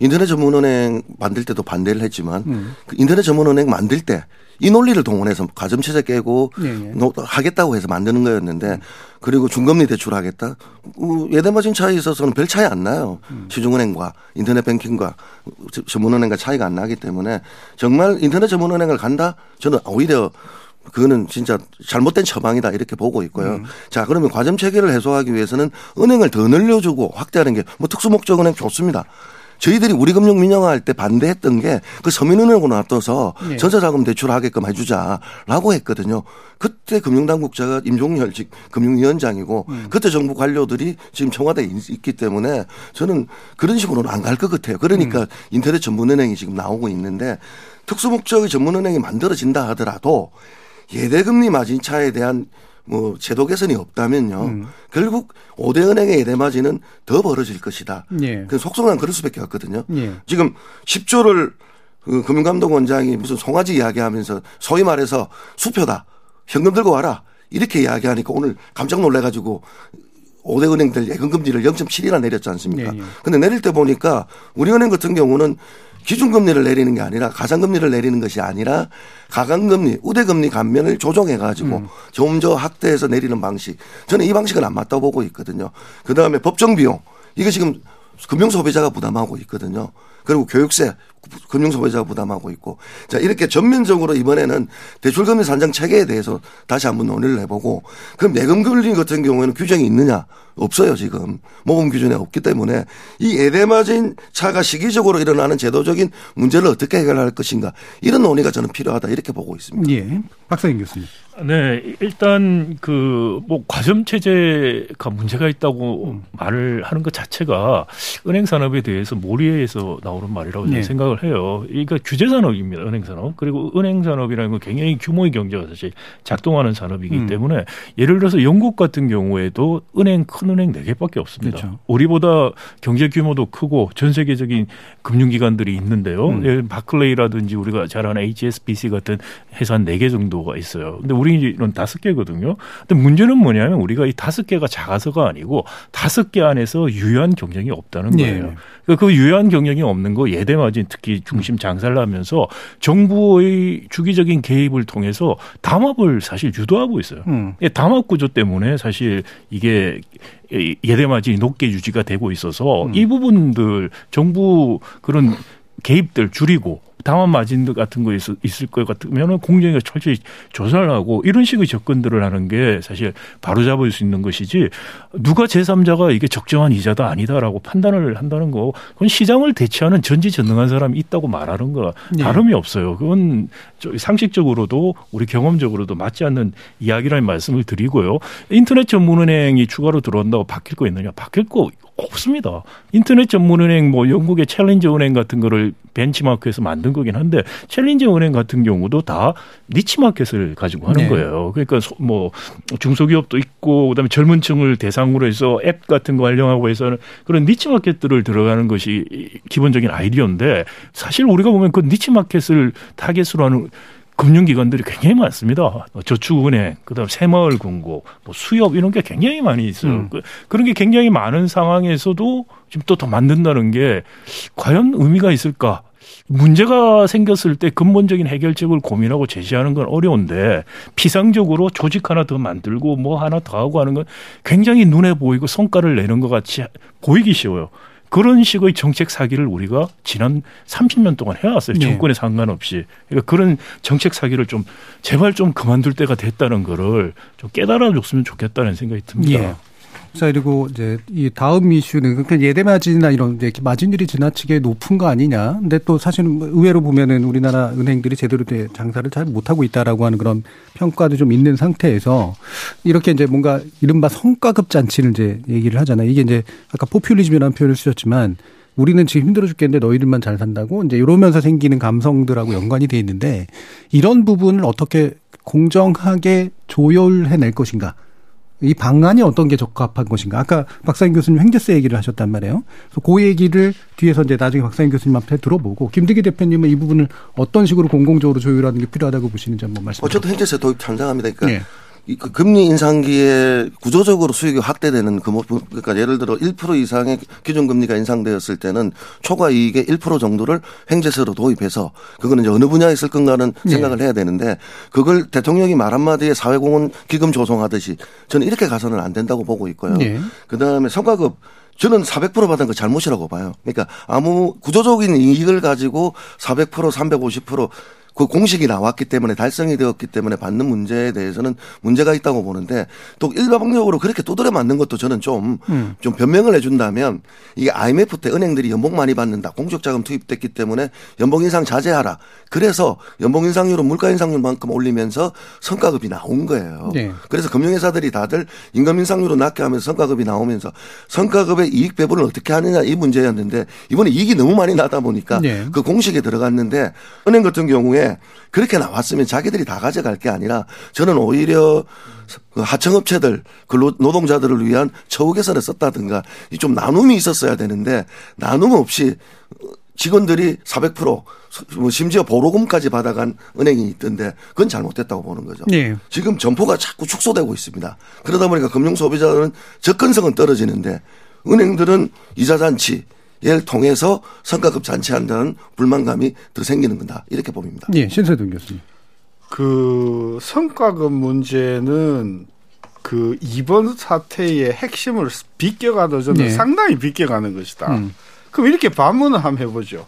인터넷 전문은행 만들 때도 반대를 했지만 음. 그 인터넷 전문은행 만들 때 이 논리를 동원해서 과점체제 깨고 예, 예. 노- 하겠다고 해서 만드는 거였는데 그리고 중금리 대출하겠다. 어, 예대 마진 차이에 있어서는 별 차이 안 나요. 음. 시중은행과 인터넷 뱅킹과 전문은행과 차이가 안 나기 때문에 정말 인터넷 전문은행을 간다. 저는 오히려 그거는 진짜 잘못된 처방이다 이렇게 보고 있고요. 음. 자 그러면 과점 체계를 해소하기 위해서는 은행을 더 늘려주고 확대하는 게 뭐 특수목적은행 좋습니다. 저희들이 우리 금융 민영화할 때 반대했던 게 그 서민은행으로 놔둬서 네. 전자자금 대출하게끔 해주자라고 했거든요. 그때 금융당국자가 임종열 직 금융위원장이고 음. 그때 정부 관료들이 지금 청와대에 있- 있기 때문에 저는 그런 식으로는 안 갈 것 같아요. 그러니까 음. 인터넷 전문은행이 지금 나오고 있는데 특수목적의 전문은행이 만들어진다 하더라도 예대금리 마진차에 대한 뭐 제도 개선이 없다면요. 음. 결국 5대 은행의 예대 마진은 더 벌어질 것이다. 예. 그 속성은 그럴 수밖에 없거든요. 예. 지금 10조를 그 금융감독원장이 무슨 송아지 이야기하면서 소위 말해서 수표다. 현금 들고 와라. 이렇게 이야기하니까 오늘 깜짝 놀래가지고 5대 은행들 예금금리를 0.7이나 내렸지 않습니까? 네, 네. 근데 내릴 때 보니까 우리은행 같은 경우는 기준금리를 내리는 게 아니라 가상금리를 내리는 것이 아니라 가강금리, 우대금리 감면을 조정해가지고 음. 점저 확대해서 내리는 방식. 저는 이 방식은 안 맞다고 보고 있거든요. 그 다음에 법정 비용. 이게 지금 금융소비자가 부담하고 있거든요. 그리고 교육세 금융소비자가 부담하고 있고 자 이렇게 전면적으로 이번에는 대출금리 산정 체계에 대해서 다시 한번 논의를 해보고 그럼 내금금리 같은 경우에는 규정이 있느냐 없어요 지금 모금 기준에 없기 때문에 이 예대마진 차가 시기적으로 일어나는 제도적인 문제를 어떻게 해결할 것인가 이런 논의가 저는 필요하다 이렇게 보고 있습니다. 예. 박사님 교수님. 네, 일단 그 뭐 과점 체제가 문제가 있다고 말을 하는 것 자체가 은행 산업에 대해서 몰이해서 나오는 말이라고 저는 네. 생각을 해요. 이거 규제 산업입니다, 은행 산업. 그리고 은행 산업이라는 건 굉장히 규모의 경제가 사실 작동하는 산업이기 음. 때문에 예를 들어서 영국 같은 경우에도 은행 큰 은행 네 개밖에 없습니다. 그렇죠. 우리보다 경제 규모도 크고 전 세계적인 금융기관들이 있는데요. 음. 예, 바클레이라든지 우리가 잘 아는 HSBC 같은 회사 한 네 개 정도가 있어요. 근데 우리는 다섯 개거든요. 근데 문제는 뭐냐면 우리가 이 다섯 개가 작아서가 아니고 다섯 개 안에서 유효한 경쟁이 없다는 네. 거예요. 그러니까 그 유효한 경쟁이 없는 거 예대 마진 특히 중심 장사를 하면서 정부의 주기적인 개입을 통해서 담합을 사실 유도하고 있어요. 음. 예, 담합 구조 때문에 사실 이게 이 예대 마진이 높게 유지가 되고 있어서 음. 이 부분들 정부 그런 개입들 줄이고 담합 마진 같은 거 있을, 있을 것 같으면은 공정위가 철저히 조사를 하고 이런 식의 접근들을 하는 게 사실 바로 잡을 수 있는 것이지 누가 제3자가 이게 적정한 이자다 아니다라고 판단을 한다는 거 그건 시장을 대체하는 전지전능한 사람이 있다고 말하는 거 네. 다름이 없어요. 그건 저 상식적으로도 우리 경험적으로도 맞지 않는 이야기라는 말씀을 드리고요. 인터넷 전문은행이 추가로 들어온다고 바뀔 거 있느냐? 바뀔 거 없습니다. 인터넷 전문은행 뭐 영국의 챌린저 은행 같은 거를 벤치마크에서 만든 거긴 한데 챌린저 은행 같은 경우도 다 niche market을 가지고 하는 네. 거예요. 그러니까 소- 뭐 중소기업도 있고 그다음에 젊은 층을 대상으로 해서 앱 같은 거 활용하고 해서는 그런 niche market들을 들어가는 것이 기본적인 아이디어인데 사실 우리가 보면 그 niche market을 타겟으로 하는 금융기관들이 굉장히 많습니다. 저축은행, 그다음 새마을금고, 뭐 수협 이런 게 굉장히 많이 있어요. 음. 그- 그런 게 굉장히 많은 상황에서도 지금 또 더 만든다는 게 과연 의미가 있을까? 문제가 생겼을 때 근본적인 해결책을 고민하고 제시하는 건 어려운데 피상적으로 조직 하나 더 만들고 뭐 하나 더 하고 하는 건 굉장히 눈에 보이고 성과를 내는 것 같이 보이기 쉬워요. 그런 식의 정책 사기를 우리가 지난 30년 동안 해왔어요. 네. 정권에 상관없이. 그러니까 그런 정책 사기를 좀 제발 좀 그만둘 때가 됐다는 거를 좀 깨달아 줬으면 좋겠다는 생각이 듭니다. 예. 자 그리고 이제 이 다음 이슈는 그러니까 예대 마진이나 이런 이제 마진율이 지나치게 높은 거 아니냐. 근데 또 사실은 뭐 의외로 보면은 우리나라 은행들이 제대로 된 장사를 잘 못하고 있다라고 하는 그런 평가도 좀 있는 상태에서 이렇게 이제 뭔가 이른바 성과급 잔치를 이제 얘기를 하잖아요. 이게 이제 아까 포퓰리즘이라는 표현을 쓰셨지만 우리는 지금 힘들어 죽겠는데 너희들만 잘 산다고 이제 이러면서 생기는 감성들하고 연관이 돼 있는데 이런 부분을 어떻게 공정하게 조율해낼 것인가. 이 방안이 어떤 게 적합한 것인가. 아까 박사님 교수님 횡재세 얘기를 하셨단 말이에요. 그래서 그 얘기를 뒤에서 이제 나중에 박사님 교수님 앞에 들어보고 김득기 대표님은 이 부분을 어떤 식으로 공공적으로 조율하는 게 필요하다고 보시는지 한번 말씀. 어, 저도 행제세 도입 찬성합니다. 그러니까 예. 이그 금리 인상기에 구조적으로 수익이 확대되는 그, 뭐- 그러니까 예를 들어 1% 이상의 기준금리가 인상되었을 때는 초과 이익의 1% 정도를 횡재세로 도입해서 그거는 이제 어느 분야에 쓸 건가는 네. 생각을 해야 되는데 그걸 대통령이 말 한마디에 사회공헌 기금 조성하듯이 저는 이렇게 가서는 안 된다고 보고 있고요. 네. 그 다음에 성과급 저는 400% 받은 거 잘못이라고 봐요. 그러니까 아무 구조적인 이익을 가지고 400% 350% 그 공식이 나왔기 때문에 달성이 되었기 때문에 받는 문제에 대해서는 문제가 있다고 보는데 또 일반적으로 그렇게 두드려 맞는 것도 저는 좀, 음. 좀 변명을 해준다면 이게 IMF 때 은행들이 연봉 많이 받는다. 공적 자금 투입됐기 때문에 연봉 인상 자제하라. 그래서 연봉 인상률은 물가 인상률만큼 올리면서 성과급이 나온 거예요. 네. 그래서 금융회사들이 다들 임금 인상률을 낮게 하면서 성과급이 나오면서 성과급의 이익 배분을 어떻게 하느냐 이 문제였는데 이번에 이익이 너무 많이 나다 보니까 네. 그 공식에 들어갔는데 은행 같은 경우에 그렇게 나왔으면 자기들이 다 가져갈 게 아니라 저는 오히려 그 하청업체들 그 노동자들을 위한 처우 개선을 썼다든가 이좀 나눔이 있었어야 되는데 나눔 없이 직원들이 400%, 뭐 심지어 보로금까지 받아간 은행이 있던데 그건 잘못됐다고 보는 거죠. 네. 지금 점포가 자꾸 축소되고 있습니다. 그러다 보니까 금융 소비자는 접근성은 떨어지는데 은행들은 이자 잔치 를 통해서 성과급 잔치한다는 불만감이 더 생기는 거다 이렇게 봅니다. 예, 신세동 교수님. 그 성과급 문제는 그 이번 사태의 핵심을 비껴가도 저는 네. 상당히 비껴가는 것이다. 음. 그럼 이렇게 반문을 한번 해보죠.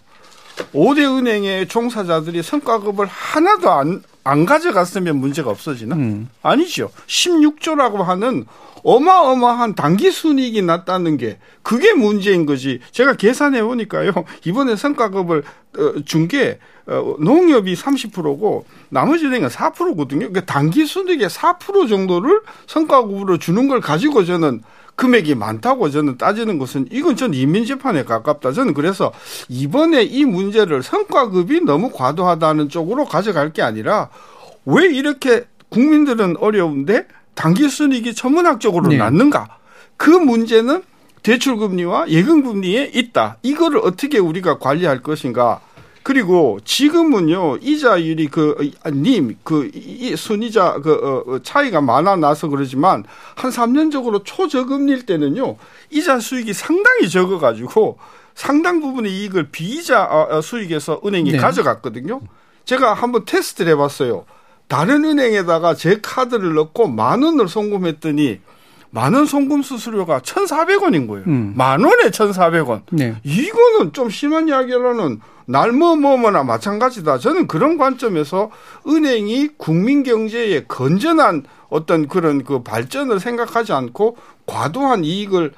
5대 은행의 종사자들이 성과급을 하나도 안, 안 가져갔으면 문제가 없어지나? 음. 아니죠. 16조라고 하는 어마어마한 단기 순이익이 났다는 게 그게 문제인 거지. 제가 계산해 보니까요. 이번에 성과급을 어, 준게 어, 농협이 30%고 나머지 은행은 4%거든요. 그러니까 단기 순이익의 4% 정도를 성과급으로 주는 걸 가지고 저는 금액이 많다고 저는 따지는 것은 이건 전 이민재판에 가깝다. 저는 그래서 이번에 이 문제를 성과급이 너무 과도하다는 쪽으로 가져갈 게 아니라 왜 이렇게 국민들은 어려운데 단기 순이익이 천문학적으로 네. 낮는가? 그 문제는 대출금리와 예금금리에 있다. 이거를 어떻게 우리가 관리할 것인가? 그리고 지금은요 이자율이 그님그 순이자 그 어, 어, 차이가 많아 나서 그러지만 한 3년적으로 초저금리일 때는요 이자 수익이 상당히 적어가지고 상당 부분의 이익을 비이자 어, 어, 수익에서 은행이 네. 가져갔거든요. 제가 한번 테스트를 해봤어요. 다른 은행에다가 제 카드를 넣고 만 원을 송금했더니 만원 송금 수수료가 1,400원인 거예요. 음. 만 원에 1,400원. 네. 이거는 좀 심한 이야기로는 날뭐 뭐뭐나 마찬가지다. 저는 그런 관점에서 은행이 국민 경제에 건전한 어떤 그런 그 발전을 생각하지 않고 과도한 이익을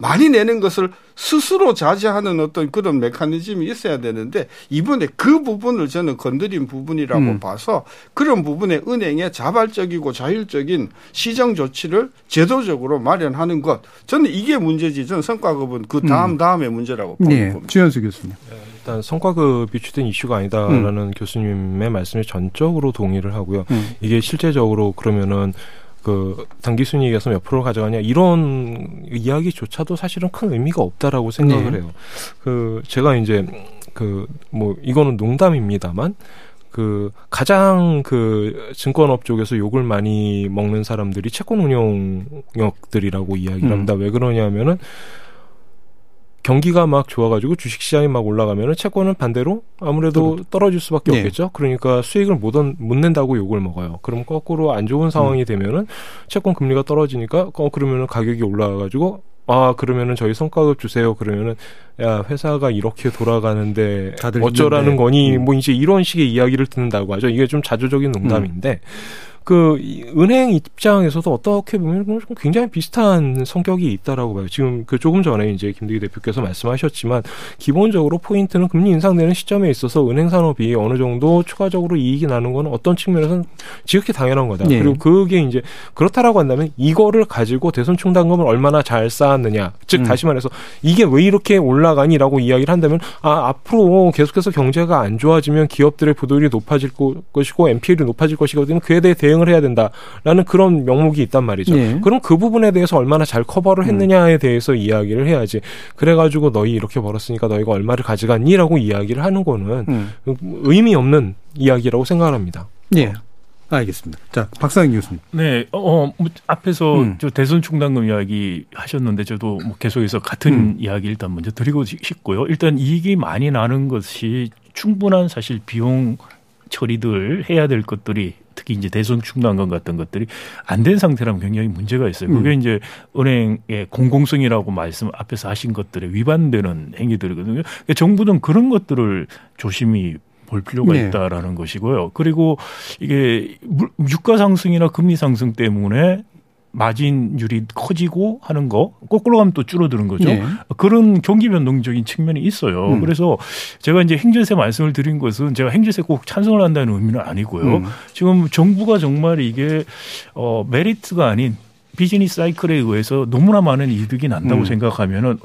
많이 내는 것을 스스로 자제하는 어떤 그런 메커니즘이 있어야 되는데 이번에 그 부분을 저는 건드린 부분이라고 음. 봐서 그런 부분에 은행의 자발적이고 자율적인 시정 조치를 제도적으로 마련하는 것 저는 이게 문제지 저는 성과급은 그 다음 다음의 문제라고 보는 네. 겁니다. 주현수 교수님. 일단 성과급이 주된 이슈가 아니다라는 교수님의 말씀에 전적으로 동의를 하고요. 음. 이게 실제적으로 그러면은 그 단기 순이익에서 몇 프로 가져가냐 이런 이야기조차도 사실은 큰 의미가 없다라고 생각을 네. 해요. 그 제가 이제 그 뭐 이거는 농담입니다만 그 가장 그 증권업 쪽에서 욕을 많이 먹는 사람들이 채권 운용 역들이라고 이야기를 음. 합니다. 왜 그러냐면은 경기가 막 좋아가지고 주식시장이 막 올라가면은 채권은 반대로 아무래도 떨어질 수밖에 네. 없겠죠. 그러니까 수익을 못, 얻- 못 낸다고 욕을 먹어요. 그럼 거꾸로 안 좋은 상황이 되면은 채권 금리가 떨어지니까 어 그러면은 가격이 올라가가지고 아 그러면은 저희 성과급 주세요. 그러면은 야 회사가 이렇게 돌아가는데 어쩌라는 있는데. 거니 음. 뭐 이제 이런 식의 이야기를 듣는다고 하죠. 이게 좀 자조적인 농담인데 그 이- 은행 입장에서도 어떻게 보면 좀 굉장히 비슷한 성격이 있다라고 봐요. 지금 그 조금 전에 이제 김대기 대표께서 말씀하셨지만 기본적으로 포인트는 금리 인상되는 시점에 있어서 은행 산업이 어느 정도 추가적으로 이익이 나는 건 어떤 측면에서는 지극히 당연한 거다. 예. 그리고 그게 이제 그렇다라고 한다면 이거를 가지고 대손 충당금을 얼마나 잘 쌓았느냐. 즉 음. 다시 말해서 이게 왜 이렇게 올라가니라고 이야기를 한다면 아 앞으로 계속해서 경제가 안 좋아지면 기업들의 부도율이 높아질 거- 것이고 NPL이 높아질 것이거든요. 그에 대해 대응 을 해야 된다라는 그런 명목이 있단 말이죠. 예. 그럼 그 부분에 대해서 얼마나 잘 커버를 했느냐에 대해서 이야기를 해야지. 그래가지고 너희 이렇게 벌었으니까 너희가 얼마를 가져갔니라고 이야기를 하는 거는 음. 의미 없는 이야기라고 생각합니다. 예. 알겠습니다. 자, 박상희 교수님. 네, 어, 어, 뭐 앞에서 음. 저 대선 충당금 이야기 하셨는데 저도 뭐 계속해서 같은 음. 이야기 일단 먼저 드리고 싶고요. 일단 이익이 많이 나는 것이 충분한 사실 비용 처리들 해야 될 것들이 특히 이제 대선 충당금 같은 것들이 안 된 상태라면 굉장히 문제가 있어요. 그게 음. 이제 은행의 공공성이라고 말씀 앞에서 하신 것들에 위반되는 행위들이거든요. 그러니까 정부는 그런 것들을 조심히 볼 필요가 네. 있다라는 것이고요. 그리고 이게 물- 유가 상승이나 금리 상승 때문에 마진율이 커지고 하는 거 거꾸로 가면 또 줄어드는 거죠. 네. 그런 경기 변동적인 측면이 있어요. 음. 그래서 제가 이제 행제세 말씀을 드린 것은 제가 행제세 꼭 찬성을 한다는 의미는 아니고요. 음. 지금 정부가 정말 이게 어 메리트가 아닌 비즈니스 사이클에 의해서 너무나 많은 이득이 난다고 음. 생각하면은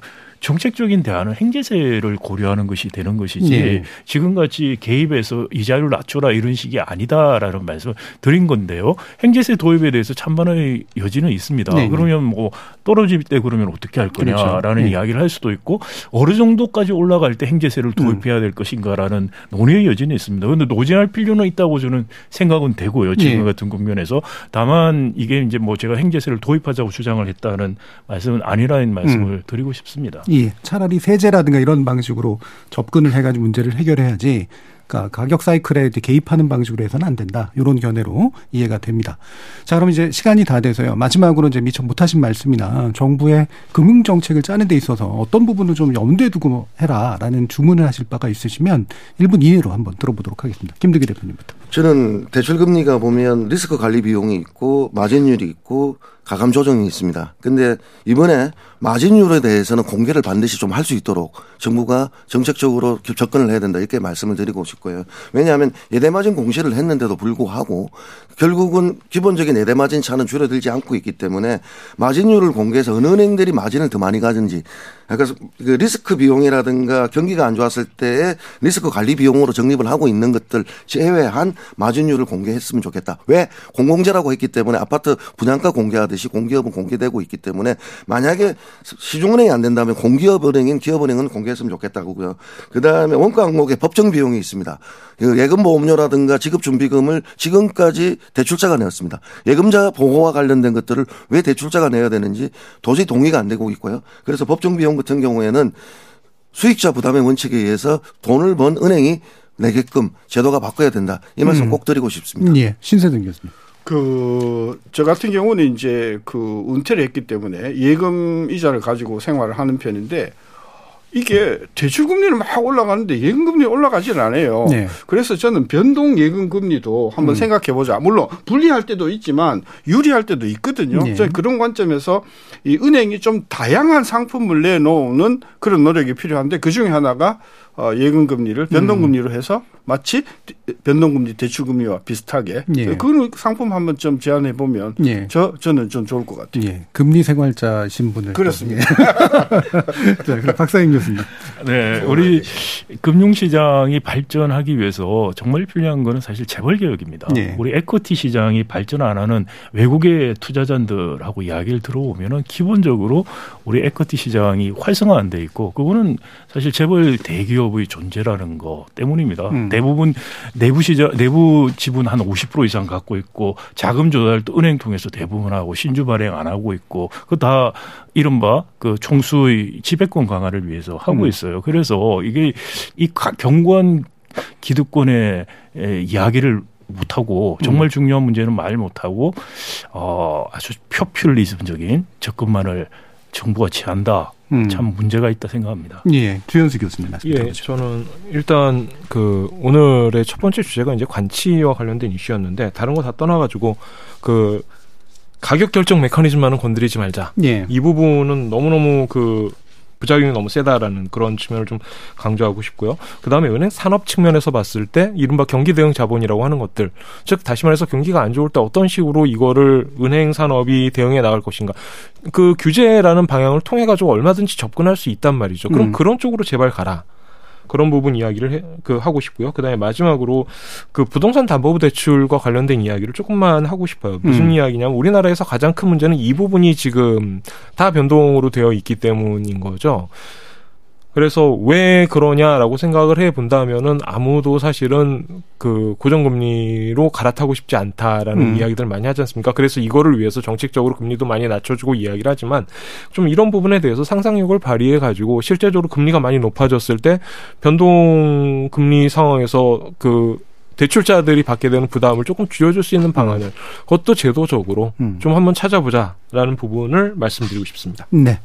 정책적인 대안은 행제세를 고려하는 것이 되는 것이지 예. 지금같이 개입해서 이자율 낮춰라 이런 식이 아니다라는 말씀을 드린 건데요. 행제세 도입에 대해서 찬반의 여지는 있습니다. 네. 그러면 뭐 떨어질 때 그러면 어떻게 할 거냐라는 그렇죠. 예. 이야기를 할 수도 있고 어느 정도까지 올라갈 때 행제세를 도입해야 될 것인가라는 논의의 여지는 있습니다. 그런데 노진할 필요는 있다고 저는 생각은 되고요. 지금 예. 같은 국면에서 다만 이게 이제 뭐 제가 행제세를 도입하자고 주장을 했다는 말씀은 아니라는 말씀을 드리고 싶습니다. 예, 차라리 세제라든가 이런 방식으로 접근을 해가지고 문제를 해결해야지. 그러니까 가격 사이클에 개입하는 방식으로 해서는 안 된다. 이런 견해로 이해가 됩니다. 자, 그럼 이제 시간이 다 돼서요. 마지막으로 이제 미처 못하신 말씀이나 정부의 금융 정책을 짜는 데 있어서 어떤 부분을 좀 염두에 두고 해라라는 주문을 하실 바가 있으시면 1분 이내로 한번 들어보도록 하겠습니다. 김득희 대표님부터. 저는 대출 금리가 보면 리스크 관리 비용이 있고 마진율이 있고 가감 조정이 있습니다. 근데 이번에 마진율에 대해서는 공개를 반드시 좀 할 수 있도록 정부가 정책적으로 접근을 해야 된다 이렇게 말씀을 드리고 싶고요. 왜냐하면 예대마진 공시를 했는데도 불구하고 결국은 기본적인 예대마진 차는 줄어들지 않고 있기 때문에 마진율을 공개해서 어느 은행들이 마진을 더 많이 가진지 그래서 그 리스크 비용이라든가 경기가 안 좋았을 때의 리스크 관리 비용으로 적립을 하고 있는 것들 제외한 마진율을 공개했으면 좋겠다. 왜 공공재라고 했기 때문에 아파트 분양가 공개하듯 이 공기업은 공개되고 있기 때문에 만약에 시중은행이 안 된다면 공기업 은행인 기업은행은 공개했으면 좋겠다고요. 그 다음에 원가 항목에 법정 비용이 있습니다. 그 예금 보험료라든가 지급 준비금을 지금까지 대출자가 내었습니다. 예금자 보호와 관련된 것들을 왜 대출자가 내야 되는지 도저히 동의가 안 되고 있고요. 그래서 법정 비용 같은 경우에는 수익자 부담의 원칙에 의해서 돈을 번 은행이 내게끔 제도가 바꿔야 된다. 이 말씀 음. 꼭 드리고 싶습니다. 예, 신세동 교수님. 그, 저 같은 경우는 이제 그 은퇴를 했기 때문에 예금 이자를 가지고 생활을 하는 편인데 이게 대출금리는 막 올라가는데 예금금리 올라가질 않아요. 네. 그래서 저는 변동 예금금리도 한번 음. 생각해 보자. 물론 불리할 때도 있지만 유리할 때도 있거든요. 네. 저는 그런 관점에서 이 은행이 좀 다양한 상품을 내놓는 그런 노력이 필요한데 그 중에 하나가 어, 예금 금리를 변동 금리로 음. 해서 마치 변동 금리 대출 금리와 비슷하게 예. 그 상품 한번 좀 제안해 보면 예. 저 저는 좀 좋을 것 같아요. 예, 금리 생활자신 분을. 그렇습니다. 예. (laughs) 자, 그럼 박사님 교수님. 네, 우리 금융 시장이 발전하기 위해서 정말 필요한 거는 사실 재벌 개혁입니다. 네. 우리 에코티 시장이 발전 안 하는 외국의 투자자들하고 이야기를 들어보면은 기본적으로 우리 에코티 시장이 활성화 안돼 있고 그거는 사실 재벌 대기업의 존재라는 거 때문입니다. 음. 대부분 내부 시장 내부 지분 한 50% 이상 갖고 있고 자금 조달도 은행 통해서 대부분 하고 신주 발행 안 하고 있고 그 다 이른바 그 총수의 지배권 강화를 위해서 하고 음. 있어요. 그래서 이게 이 가- 견고한 기득권의 에, 이야기를 못하고 정말 중요한 문제는 말 못하고 어 아주 표퓰리즘적인 접근만을 정부가 취한다. 음. 참 문제가 있다 생각합니다. 예, 주현수 교수님 말씀 예, 들어보죠. 저는 일단 그 오늘의 첫 번째 주제가 이제 관치와 관련된 이슈였는데 다른 거 다 떠나가지고 그 가격 결정 메커니즘만은 건드리지 말자. 예. 이 부분은 너무너무 그 부작용이 너무 세다라는 그런 측면을 좀 강조하고 싶고요. 그 다음에 은행 산업 측면에서 봤을 때 이른바 경기 대응 자본이라고 하는 것들, 즉 다시 말해서 경기가 안 좋을 때 어떤 식으로 이거를 은행 산업이 대응해 나갈 것인가, 그 규제라는 방향을 통해 가지고 얼마든지 접근할 수 있단 말이죠. 그럼 음. 그런 쪽으로 제발 가라. 그런 부분 이야기를 해, 그 하고 싶고요. 그다음에 마지막으로 그 부동산 담보부 대출과 관련된 이야기를 조금만 하고 싶어요. 무슨 음. 이야기냐면 우리나라에서 가장 큰 문제는 이 부분이 지금 다 변동으로 되어 있기 때문인 거죠. 그래서 왜 그러냐라고 생각을 해 본다면은 아무도 사실은 그 고정금리로 갈아타고 싶지 않다라는 음. 이야기들 많이 하지 않습니까? 그래서 이거를 위해서 정책적으로 금리도 많이 낮춰주고 이야기를 하지만 좀 이런 부분에 대해서 상상력을 발휘해 가지고 실제적으로 금리가 많이 높아졌을 때 변동 금리 상황에서 그 대출자들이 받게 되는 부담을 조금 줄여줄 수 있는 방안을 그것도 제도적으로 음. 좀 한번 찾아보자라는 부분을 말씀드리고 싶습니다. 네.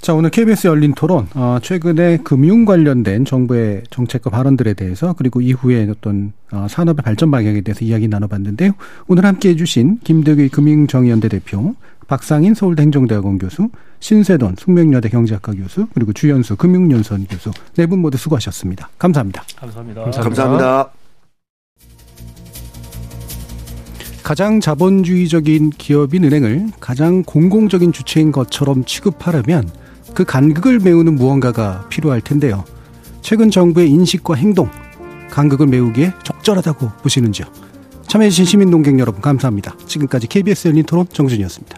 자, 오늘 KBS 열린 토론, 어, 최근에 금융 관련된 정부의 정책과 발언들에 대해서 그리고 이후에 어떤 어, 산업의 발전 방향에 대해서 이야기 나눠봤는데요. 오늘 함께 해주신 김대기 금융정의연대 대표, 박상인 서울대 행정대학원 교수, 신세돈 숙명여대 경제학과 교수, 그리고 주연수 금융연수원 교수 네 분 모두 수고하셨습니다. 감사합니다. 감사합니다. 감사합니다. 가장 자본주의적인 기업인 은행을 가장 공공적인 주체인 것처럼 취급하려면 그 간극을 메우는 무언가가 필요할 텐데요. 최근 정부의 인식과 행동, 간극을 메우기에 적절하다고 보시는지요? 참여해주신 시민 농객 여러분 감사합니다. 지금까지 KBS 열린 토론 정준이었습니다.